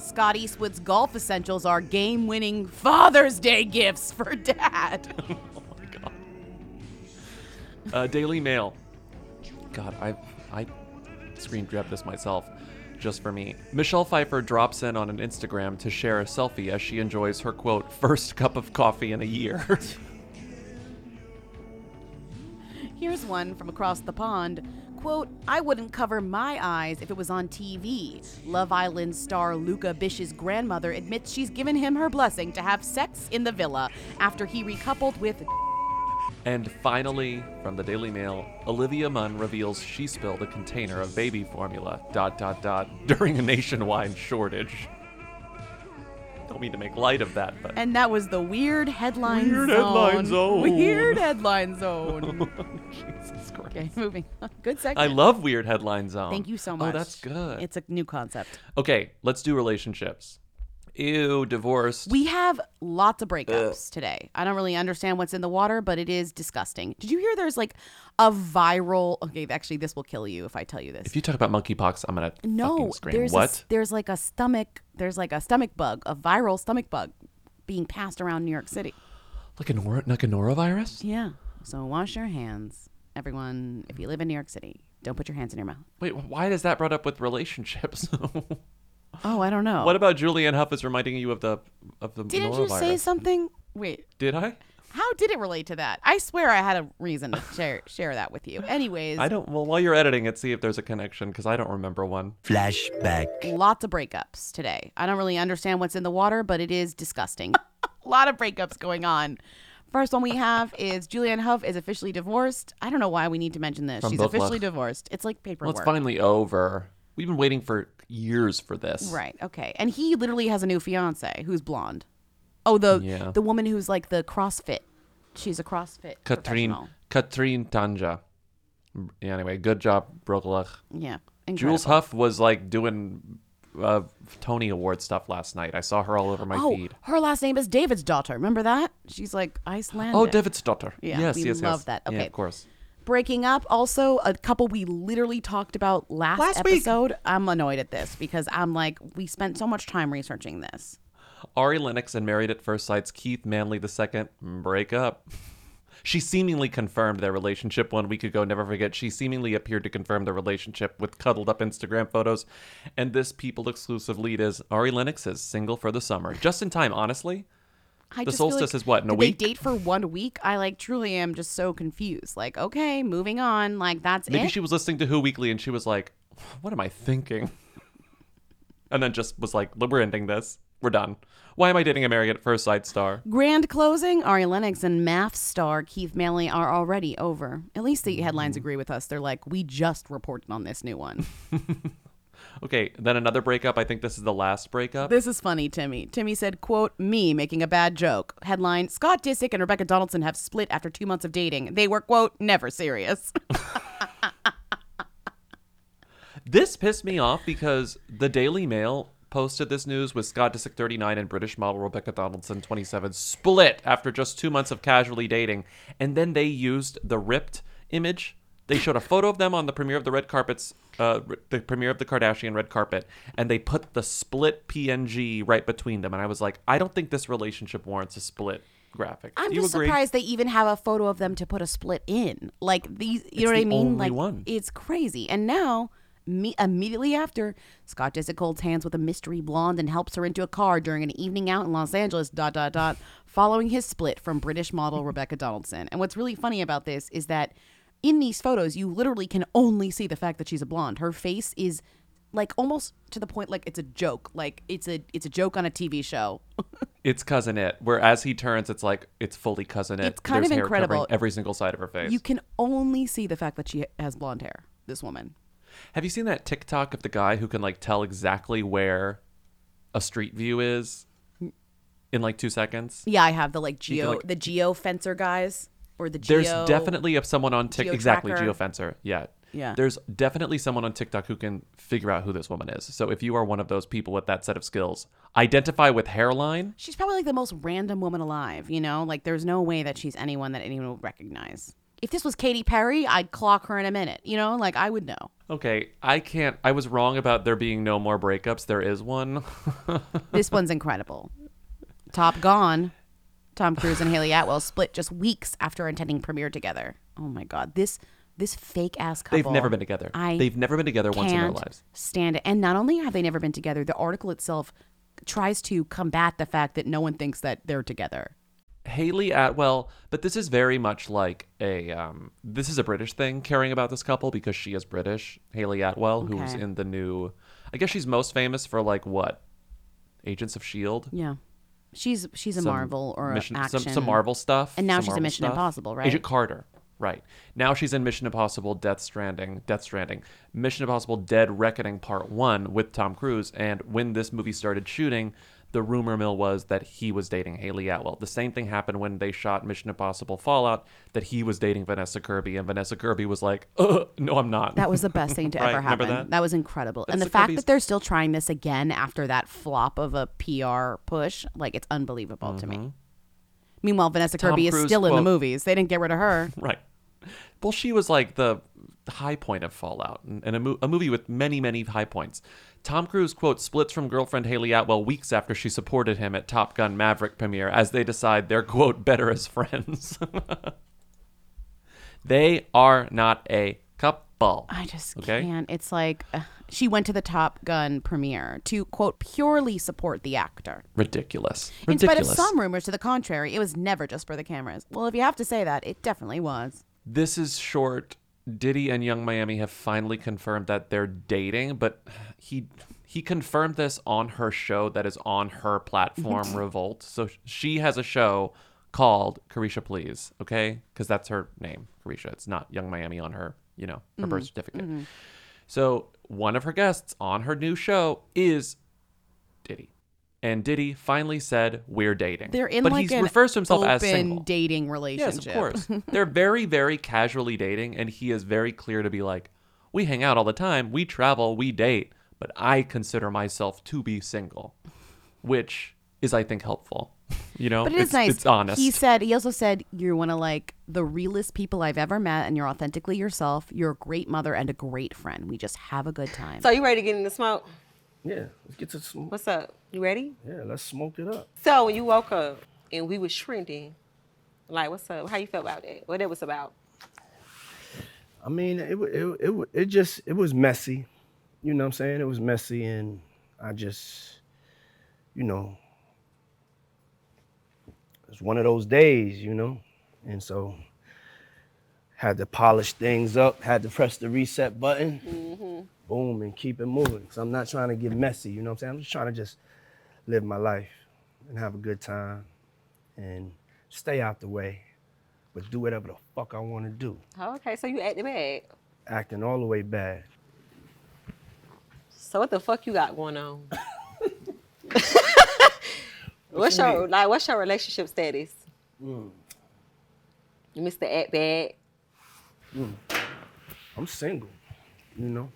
Scott Eastwood's golf essentials are game winning Father's Day gifts for dad. Oh my God. Uh, Daily Mail. God, I I screen grabbed this myself just for me. Michelle Pfeiffer drops in on an Instagram to share a selfie as she enjoys her quote first cup of coffee in a year. Here's one from across the pond. Quote, I wouldn't cover my eyes if it was on TV. Love Island star Luca Bish's grandmother admits she's given him her blessing to have sex in the villa after he recoupled with and finally, from the Daily Mail, Olivia Munn reveals she spilled a container of baby formula dot dot dot during a nationwide shortage. Don't mean to make light of that, but And that was the weird headline Weird zone. headline zone. Weird headline zone. Jesus Christ. Okay, moving on. Good I love weird headline zone. Thank you so much. Oh, much. that's good. It's a new concept. Okay, let's do relationships. Ew, divorced. We have lots of breakups today. I don't really understand what's in the water, but it is disgusting. Did you hear there's like a viral Okay, actually this will kill you if I tell you this. If you talk about monkeypox, I'm gonna no, fucking scream. there's what? A, there's like a stomach there's like a stomach bug, a viral stomach bug being passed around New York City. like a nor- like a norovirus? Yeah. So wash your hands. Everyone, if you live in New York City, don't put your hands in your mouth. Wait, why is that brought up with relationships? Oh, I don't know. What about Julianne Hough is reminding you of the of the Didn't you say something? Wait, Did I? how did it relate to that? I swear I had a reason to share share that with you. Anyways, I don't. Well, while you're editing it, see if there's a connection because I don't remember one. Flashback. lots of breakups today. I don't really understand what's in the water, but it is disgusting. a lot of breakups going on. First one we have is Julianne Hough is officially divorced. I don't know why we need to mention this. From She's Brooks Laich. officially divorced. It's like Well, paperwork. it's finally over. We've been waiting for years for this. Right. Okay. And he literally has a new fiance who's blonde. Oh, the Yeah. the woman who's like the CrossFit. She's a CrossFit Katrin professional. Katrin Tanja. Yeah, anyway, good job, Brooklyn. Yeah. Jules. Hough was like doing uh, Tony Award stuff last night. I saw her all over my oh, feed. her last name is David's daughter. Remember that? She's like Icelandic. Oh, David's daughter. Yeah, yes, we yes, love yes. that. Yeah, Okay. of course. Breaking up. Also, a couple we literally talked about last, Last week. episode. I'm annoyed at this because I'm like, we spent so much time researching this. Ari Lennox and Married at First Sight's Keith Manley II break up. She seemingly confirmed their relationship one week ago. Never forget, she seemingly appeared to confirm the relationship with cuddled up Instagram photos. And this People exclusive lead is Ari Lennox is single for the summer. Just in time, honestly. I the solstice like, is what, in a week? They date for one week. I like truly am just so confused. Like, okay, moving on. Like that's Maybe it. she was listening to Who Weekly and she was like, what am I thinking? And then just was like, we're ending this. We're done. Why am I dating a Married at First Sight star? Grand closing. Ari Lennox and math star Keith Manley are already over. At least the Mm-hmm. headlines agree with us. They're like, we just reported on this new one. Okay, then another breakup. I think this is the last breakup. This is funny, Timmy. Timmy said, quote, me making a bad joke. Headline, Scott Disick and Rebecca Donaldson have split after two months of dating. They were, quote, never serious. This pissed me off because the Daily Mail posted this news with Scott Disick 39 and British model Rebecca Donaldson 27 split after just two months of casually dating. And then they used the ripped image. They showed a photo of them on the premiere of the red carpets, uh, the premiere of the Kardashian red carpet, and they put the split PNG right between them. And I was like, I don't think this relationship warrants a split graphic. I'm just agree? surprised they even have a photo of them to put a split in. Like these, you It's know what I mean? only like one. it's crazy. And now, me immediately after, Scott Disick holds hands with a mystery blonde and helps her into a car during an evening out in Los Angeles. Dot dot dot. Following his split from British model Rebecca Donaldson. And what's really funny about this is that in these photos, you literally can only see the fact that she's a blonde. Her face is like almost to the point like it's a joke. Like it's a it's a joke on a TV show. It's cousin it. Where as he turns, it's like it's fully cousin it. It's kind There's of incredible. Every single side of her face. You can only see the fact that she has blonde hair. This woman. Have you seen that TikTok of the guy who can like tell exactly where a street view is in like two seconds? Yeah, I have the like geo like- the geo fencer guys or the geo. There's definitely of someone on TikTok exactly Geo-tracker. geofencer. Yeah. Yeah. There's definitely someone on TikTok who can figure out who this woman is. So if you are one of those people with that set of skills, identify with hairline. She's probably like the most random woman alive. You know, like there's no way that she's anyone that anyone would recognize. If this was Katy Perry, I'd clock her in a minute. You know, like I would know. Okay, I can't. I was wrong about there being no more breakups. There is one. This one's incredible. Top Gone. Tom Cruise and Hayley Atwell split just weeks after attending premiere together. Oh my god, this this fake ass couple. They've never been together. I They've never been together once in their lives. Stand it. And not only have they never been together, the article itself tries to combat the fact that no one thinks that they're together. Hayley Atwell, but this is very much like a um this is a British thing caring about this couple because she is British. Hayley Atwell, who's in the new I guess she's most famous for like what? Agents of Shield. Yeah. She's she's a Some Marvel or a mission, action. some, some Marvel stuff. And now she's a Marvel Mission stuff. Impossible, right? Agent Carter. Right. Now she's in Mission Impossible Death Stranding, Death Stranding. Mission Impossible Dead Reckoning Part 1 with Tom Cruise and when this movie started shooting, the rumor mill was that he was dating Hayley Atwell. The same thing happened when they shot Mission Impossible Fallout that he was dating Vanessa Kirby and Vanessa Kirby was like, "Uh, no, I'm not." That was the best thing to Right, ever happen. that? was incredible. and the fact Kirby's- that they're still trying this again after that flop of a PR push, like it's unbelievable to me. Meanwhile, Vanessa Mm-hmm. Tom Kirby is still in the movies. They didn't get rid of her. Right. Well, she was like the high point of Fallout and, and a, mo- a movie with many, many high points. Tom Cruise, quote, splits from girlfriend Hayley Atwell weeks after she supported him at Top Gun Maverick premiere as they decide they're, quote, better as friends. they are not a couple. I just okay? can't. It's like uh, she went to the Top Gun premiere to quote purely support the actor. Ridiculous. In spite of some rumors to the contrary, it was never just for the cameras. Well, if you have to say that, it definitely was. This is short. Diddy and Young Miami have finally confirmed that they're dating, but he he confirmed this on her show that is on her platform Revolt. So she has a show called Caresha Please, okay? Because that's her name, Caresha. It's not Young Miami on her, you know, her birth Mhm, certificate. mhm. So one of her guests on her new show is Diddy. And Diddy finally said, "We're dating." They're in but like he an refers to himself open as single. dating relationship. Yes, of course. They're very, very casually dating, and he is very clear to be like, we hang out all the time, we travel, we date, but I consider myself to be single, which is, I think, helpful. You know, But it is it's, nice. It's honest. He said he also said you're one of like the realest people I've ever met, and you're authentically yourself. You're a great mother and a great friend. We just have a good time. So are you ready to get in the smoke? Yeah, let's get to some. What's up? You ready? Yeah, let's smoke it up. So when you woke up and we was trending, like what's up? How you felt about that? What it was about? I mean, it it it it just it was messy. You know what I'm saying? It was messy, and I just, you know, it's one of those days, you know, and so had to polish things up, had to press the reset button, Mm-hmm. Boom, and keep it moving. Cause I'm not trying to get messy. You know what I'm saying? I'm just trying to just live my life and have a good time and stay out the way, but do whatever the fuck I want to do. Oh, okay, so you acted bad. Acting all the way bad. So what the fuck you got going on? What what's you your mean? like? What's your relationship status? Mm. You Mr. Act Bad. Mm. I'm single, you know.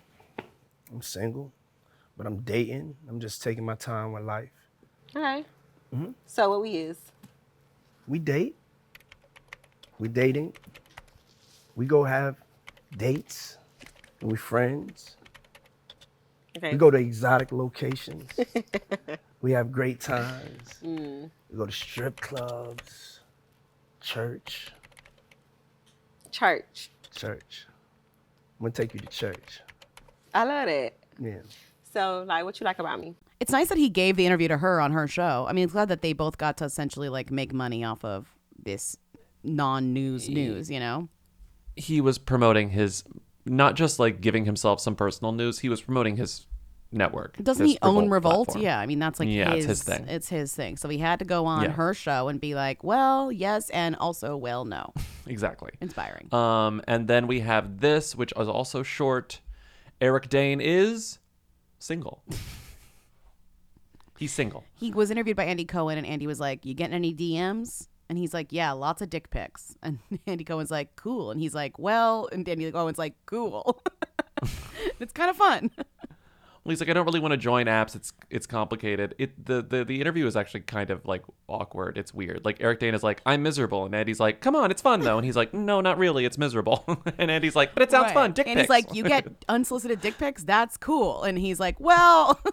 I'm single, but I'm dating. I'm just taking my time with life. All right. Mhm. So what we is? We date. We dating. We go have dates. And we friends. Okay. We go to exotic locations. we have great times. Mm. We go to strip clubs, church, Church. church. I'm gonna take you to church. I love that. Yeah. So like, what you like about me? It's nice that he gave the interview to her on her show. I mean, it's glad that they both got to essentially like make money off of this non-news news, you know? He was promoting his, not just like giving himself some personal news. He was promoting his network. Doesn't his he own Revolt? platform. Yeah, I mean that's like yeah, his, it's his thing. It's his thing. So he had to go on Yeah. her show and be like, "Well, yes, and also, well, no." Exactly. Inspiring. Um, and then we have this, which is also short. Eric Dane is single. He's single. He was interviewed by Andy Cohen, and Andy was like, "You getting any DMs?" And he's like, "Yeah, lots of dick pics." And Andy Cohen's like, "Cool." And he's like, "Well," and Andy Cohen's like, "Cool." it's kind of fun. He's like, I don't really want to join apps. It's it's complicated. It the, the the interview is actually kind of like awkward. It's weird. Like Eric Dane is like, I'm miserable, and Andy's like, Come on, it's fun though, and he's like, No, not really. It's miserable. and Andy's like, But it sounds Right. fun. Dick and he's like, "You get unsolicited dick pics? That's cool." And he's like, "Well."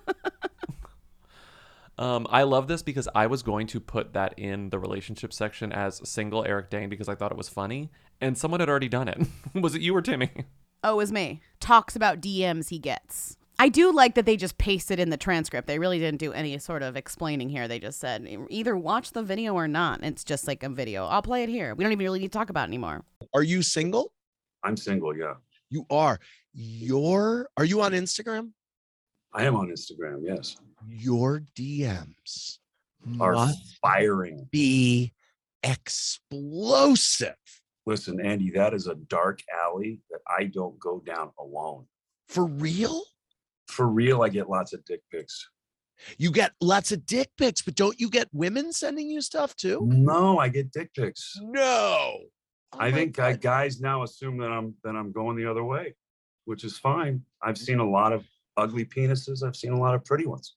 Um, I love this because I was going to put that in the relationship section as single Eric Dane because I thought it was funny, and someone had already done it. was it you or Timmy? Oh, it was me. Talks about DMs he gets. I do like that they just pasted in the transcript. They really didn't do any sort of explaining here. They just said either watch the video or not. It's just like a video. I'll play it here. We don't even really need to talk about it anymore. Are you single? I'm single, yeah. You are. Your are you on Instagram? I am on Instagram, yes. Your DMs Are must firing. be explosive. Listen, Andy, that is a dark alley that I don't go down alone. For real? For real, I get lots of dick pics. You get lots of dick pics, but don't you get women sending you stuff too? No, I get dick pics. No. I think uh, guys now assume that I'm that I'm going the other way, which is fine. I've seen a lot of ugly penises. I've seen a lot of pretty ones.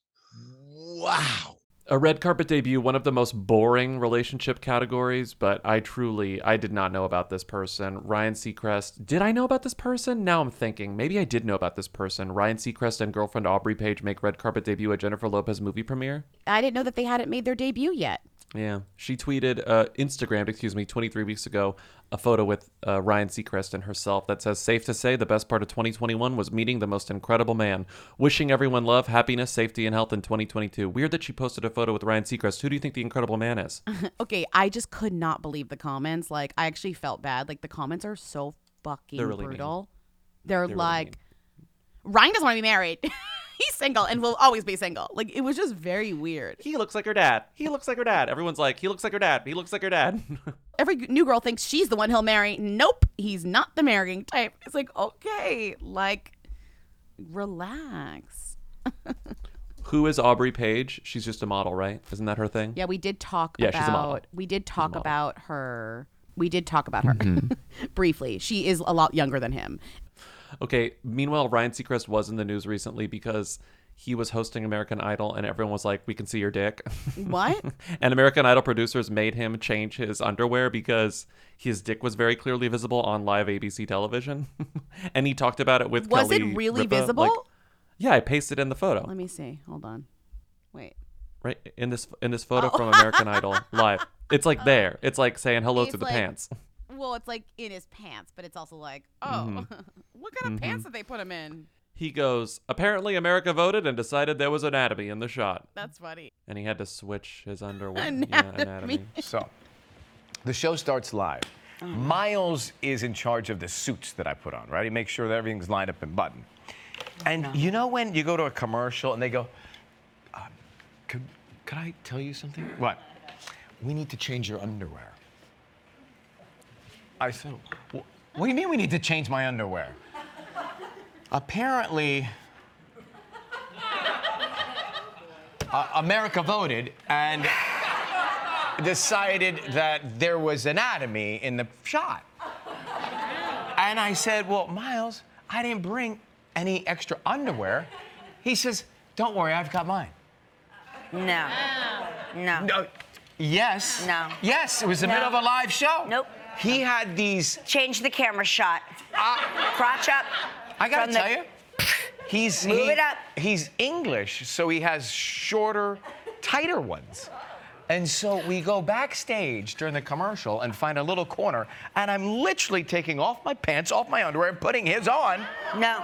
Wow. A red carpet debut, one of the most boring relationship categories, but I truly I did not know about this person. Ryan Seacrest. Did I know about this person? Now I'm thinking maybe I did know about this person. Ryan Seacrest and girlfriend Aubrey Paige make red carpet debut at Jennifer Lopez movie premiere. I didn't know that they hadn't made their debut yet. Yeah, she tweeted, uh, Instagrammed, excuse me, 23 weeks ago, a photo with uh, Ryan Seacrest and herself that says, "Safe to say, the best part of 2021 was meeting the most incredible man. Wishing everyone love, happiness, safety, and health in 2022." Weird that she posted a photo with Ryan Seacrest. Who do you think the incredible man is? okay, I just could not believe the comments. Like, I actually felt bad. Like, the comments are so fucking They're really mean. brutal. They're, really like, Ryan doesn't want to be married. He's single and will always be single. Like, it was just very weird. He looks like her dad. He looks like her dad. Everyone's like, he looks like her dad. He looks like her dad. Every new girl thinks she's the one he'll marry. Nope, he's not the marrying type. It's like, okay, like, relax. Who is Aubrey Paige? She's just a model, right? Isn't that her thing? Yeah, we did talk Yeah, she's a model. about we did talk about her. We did talk about her Mhm. briefly. She is a lot younger than him. Okay. Meanwhile, Ryan Seacrest was in the news recently because he was hosting American Idol, and everyone was like, "We can see your dick." What? and American Idol producers made him change his underwear because his dick was very clearly visible on live ABC television, and he talked about it with Was it Kelly really Ripa, visible? like- Yeah, I pasted in the photo. Let me see. Hold on. Wait. Right in this in this photo oh. from American Idol live. It's like there. It's like saying hello It's to the like- pants. Well, it's like in his pants, but it's also like, oh, Mhm. what kind of pants Mhm. did they put him in? He goes, apparently America voted and decided there was anatomy in the shot. That's funny. And he had to switch his underwear. Anatomy. Yeah, anatomy. So, the show starts live. Miles is in charge of the suits that I put on, right? He makes sure that everything's lined up and buttoned. And you know when you go to a commercial and they go, uh, could, could I tell you something? What? We need to change your underwear. I said, "Wh- what do you mean we need to change my underwear? Apparently, uh, America voted and decided that there was anatomy in the shot. And I said, Well, Miles, I didn't bring any extra underwear. He says, Don't worry, I've got mine. No. No. No. Yes. No. Yes, it was the No. middle of a live show. Nope. He had these. Change the camera shot. Ah. Crotch up. I gotta From the- tell you, he's Move he- it up. He's English, so he has shorter, tighter ones. And so we go backstage during the commercial and find a little corner, and I'm literally taking off my pants, off my underwear, and putting his on. No.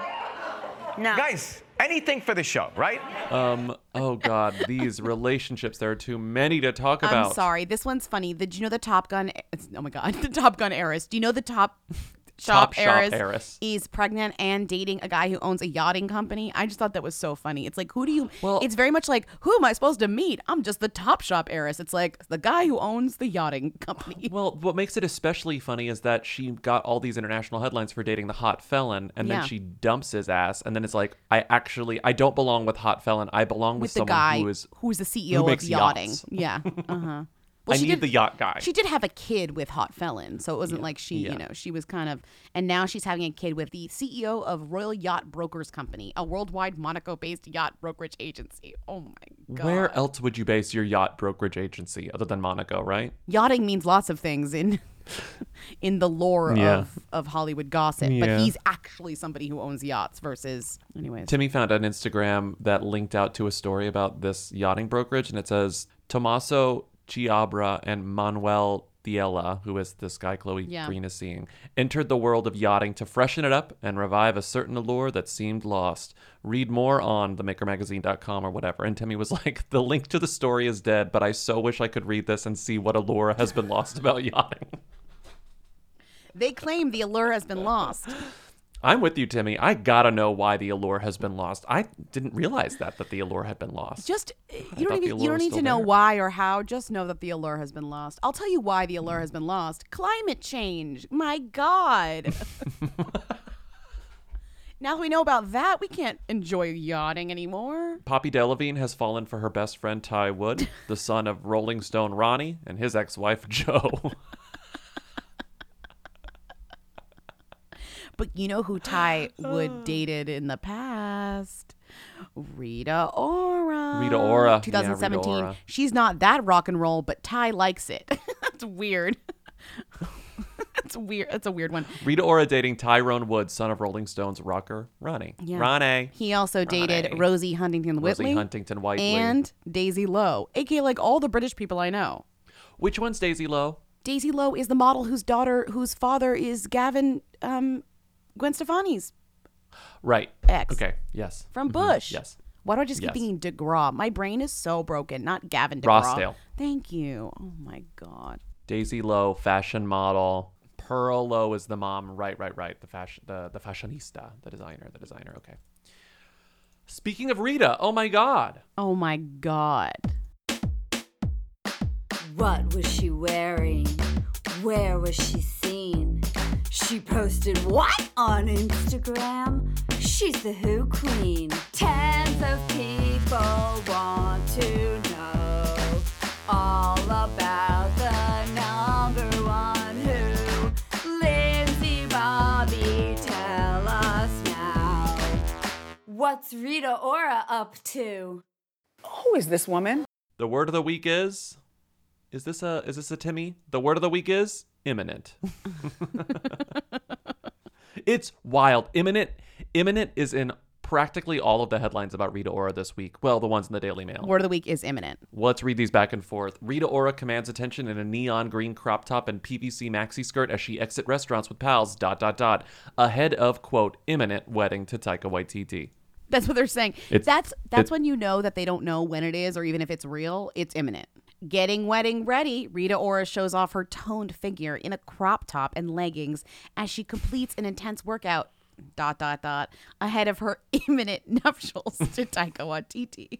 No. Guys, anything for the show, right? Um. Oh God, these relationships. There are too many to talk about. I'm sorry. This one's funny. Did you know the Top Gun? Oh my God, the Top Gun heiress. Do you know the Top Top Shop Shop heiress, heiress. is pregnant and dating a guy who owns a yachting company? I just thought that was so funny. It's like, who do you? Well, it's very much like, who am I supposed to meet? I'm just the Top Shop heiress. It's like the guy who owns the yachting company. Well, what makes it especially funny is that she got all these international headlines for dating the hot felon, and Yeah. then she dumps his ass, and then it's like, I actually, I don't belong with hot felon. I belong with, with the someone guy who is who's the CEO who of yachting. yachts. Yeah. Uh huh. I need the yacht guy. She did have a kid with Hot Felon, so it wasn't like she, Yeah. you know, she was kind of, and now she's having a kid with the CEO of Royal Yacht Brokers Company, a worldwide Monaco-based yacht brokerage agency. Oh my god! Where else would you base your yacht brokerage agency other than Monaco, right? Yachting means lots of things in in the lore Yeah. of of Hollywood gossip, but he's actually somebody who owns yachts. Versus, anyways, Timmy found an Instagram that linked out to a story about this yachting brokerage, and it says Tommaso Chiabra and Manuel Diella, who is this guy Chloe Yeah. Green is seeing, entered the world of yachting to freshen it up and revive a certain allure that seemed lost. Read more on themakermagazine.com or whatever. And Timmy was like, The link to the story is dead, but I so wish I could read this and see what allure has been lost about yachting. they claim the allure has been lost. I'm with you, Timmy. I gotta know why the allure has been lost. I didn't realize that that the allure had been lost. Just eh, you thought don't even you don't need to know there. why or how. Just know that the allure has been lost. I'll tell you why the allure has been lost. Climate change. My God. now that we know about that, we can't enjoy yachting anymore. Poppy Delevingne has fallen for her best friend Ty Wood, the son of Rolling Stone Ronnie and his ex-wife Jo. But you know who Ty Wood dated in the past? Rita Ora. Rita Ora. Yeah, Rita 2017. Ora. She's not that rock and roll, but Ty likes it. That's weird. That's weird. That's a weird one. Rita Ora dating Tyrone Wood, son of Rolling Stones rocker Ronnie. Yeah. Ronnie. He also dated Ronnie. Rosie Huntington Rosie Huntington Whiteley. And Daisy Lowe, aka like all the British people I know. Which one's Daisy Lowe? Daisy Lowe is the model whose daughter, whose father is Gavin, um, Gwen Stefani's Right. Ex. Okay. Yes. from Mhm. Bush. Yes. Why do I just keep Yes. thinking DeGraw? My brain is so broken. Not Gavin DeGraw. Rossdale. Thank you. Oh my God. Daisy Lowe, fashion model. Pearl Lowe is the mom. Right, right, right. The fashion, the the fashionista, the designer, the designer. Okay. Speaking of Rita, oh my God. Oh my God. What was she wearing? Where was she seen? She posted what on Instagram? She's the Who Queen. Tens of people want to know all about the number one Who. Lindsey Bobby, tell us now. What's Rita Ora up to? Who is this woman? The word of the week is. Is this a is this a Timmy? The word of the week is imminent. it's wild. Imminent. Imminent is in practically all of the headlines about Rita Ora this week. Well, the ones in the Daily Mail. Word of the week is imminent. Let's read these back and forth. Rita Ora commands attention in a neon green crop top and PVC maxi skirt as she exit restaurants with pals. Dot dot dot. Ahead of quote imminent wedding to Taika Waititi. That's what they're saying. It's- that's that's when you know that they don't know when it is or even if it's real. It's imminent. Getting wedding ready, Rita Ora shows off her toned figure in a crop top and leggings as she completes an intense workout. Dot dot dot. Ahead of her imminent nuptials to Taika Waititi.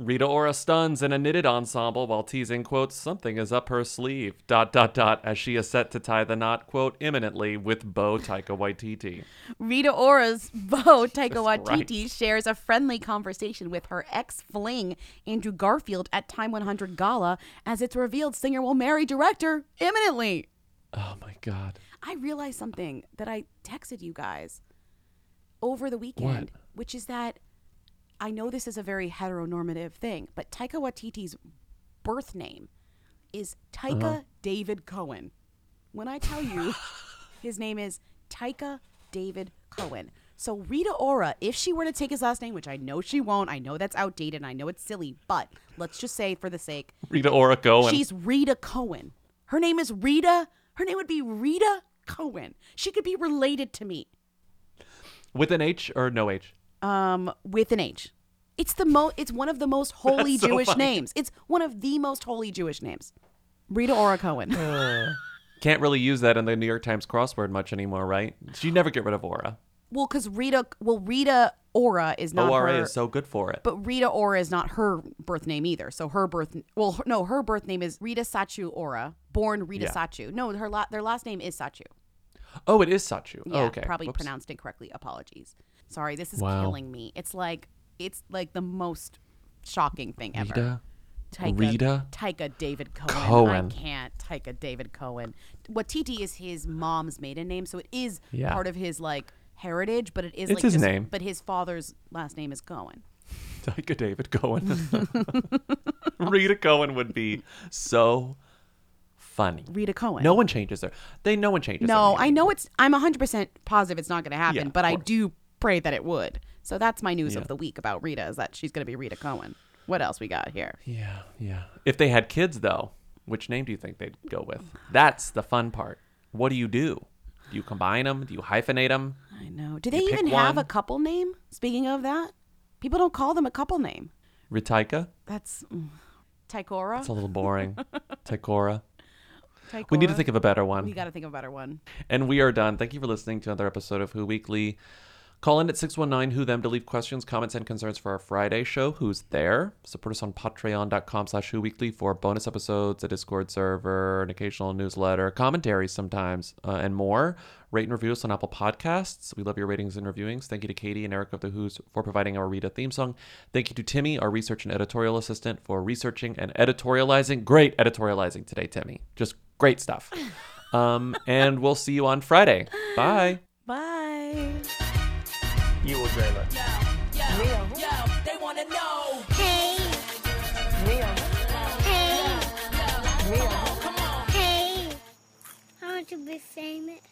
Rita Ora stuns in a knitted ensemble while teasing, quote, something is up her sleeve, dot, dot, dot, as she is set to tie the knot, quote, imminently with beau Taika Waititi. Rita Ora's beau Taika Waititi, Christ. shares a friendly conversation with her ex fling, Andrew Garfield, at Time 100 Gala, as it's revealed singer will marry director imminently. Oh my God. I realized something that I texted you guys over the weekend, which is that I know this is a very heteronormative thing, but Taika Waititi's birth name is Taika Uh-huh. David Cohen. When I tell you his name is Taika David Cohen. So Rita Ora, if she were to take his last name, which I know she won't, I know that's outdated, and I know it's silly, but let's just say for the sake, Rita Ora Cohen. she's Rita Cohen. Her name is Rita. Her name would be Rita Cohen. She could be related to me. With an H or no H? Um, with an H. It's the mo. It's one of the most holy That's so Jewish funny. names. It's one of the most holy Jewish names. Rita Ora Cohen. Can't really use that in the New York Times crossword much anymore, right? You never get rid of Ora. well, because Rita. Well, Rita Ora is not ORA her. is so good for it. but Rita Ora is not her birth name either. So her birth. Well, her, no, her birth name is Rita Sachu Ora, born Rita Yeah. Sachu. No, her la- their last name is Sachu. Oh, it is Sachu. Yeah, oh, okay. probably Whoops. pronounced incorrectly. Apologies. Sorry, this is Wow. killing me. It's like it's like the most shocking thing ever. Rita? Taika, Rita? Taika David Cohen. Cohen. I can't. Taika David Cohen. What Waititi is his mom's maiden name, so it is Yeah. part of his like heritage, but it is It's like his just- name. But his father's last name is Cohen. Taika David Cohen. Rita Cohen would be so funny. Rita Cohen. No one changes their. They no one changes. No. I know it's. I'm 100 percent positive it's not going to happen, Yeah, but I do pray that it would. So that's my news Yeah. of the week about Rita is that she's going to be Rita Cohen. What else we got here? Yeah, yeah. If they had kids, though, which name do you think they'd go with? That's the fun part. What do you do? Do you combine them? Do you hyphenate them? I know. Do they even have a couple name? Speaking of that, people don't call them a couple name. Ritaika? That's mm, Taikora. That's a little boring. Taikora. We need to think of a better one. We got to think of a better one. And we are done. Thank you for listening to another episode of Who Weekly. Call in at 619 Who Them to leave questions, comments, and concerns for our Friday show. Who's there? Support us on patreon.com slash Who Weekly for bonus episodes, a Discord server, an occasional newsletter, commentaries sometimes, uh, and more. Rate and review us on Apple Podcasts. We love your ratings and reviewings. Thank you to Katie and Eric of the Who's for providing our Rita theme song. Thank you to Timmy, our research and editorial assistant, for researching and editorializing. Great editorializing today, Timmy. Just great stuff. Um, and we'll see you on Friday. Bye. Bye. You will Jayla. They wanna know. Hey. Hey. Hey. I want to be famous.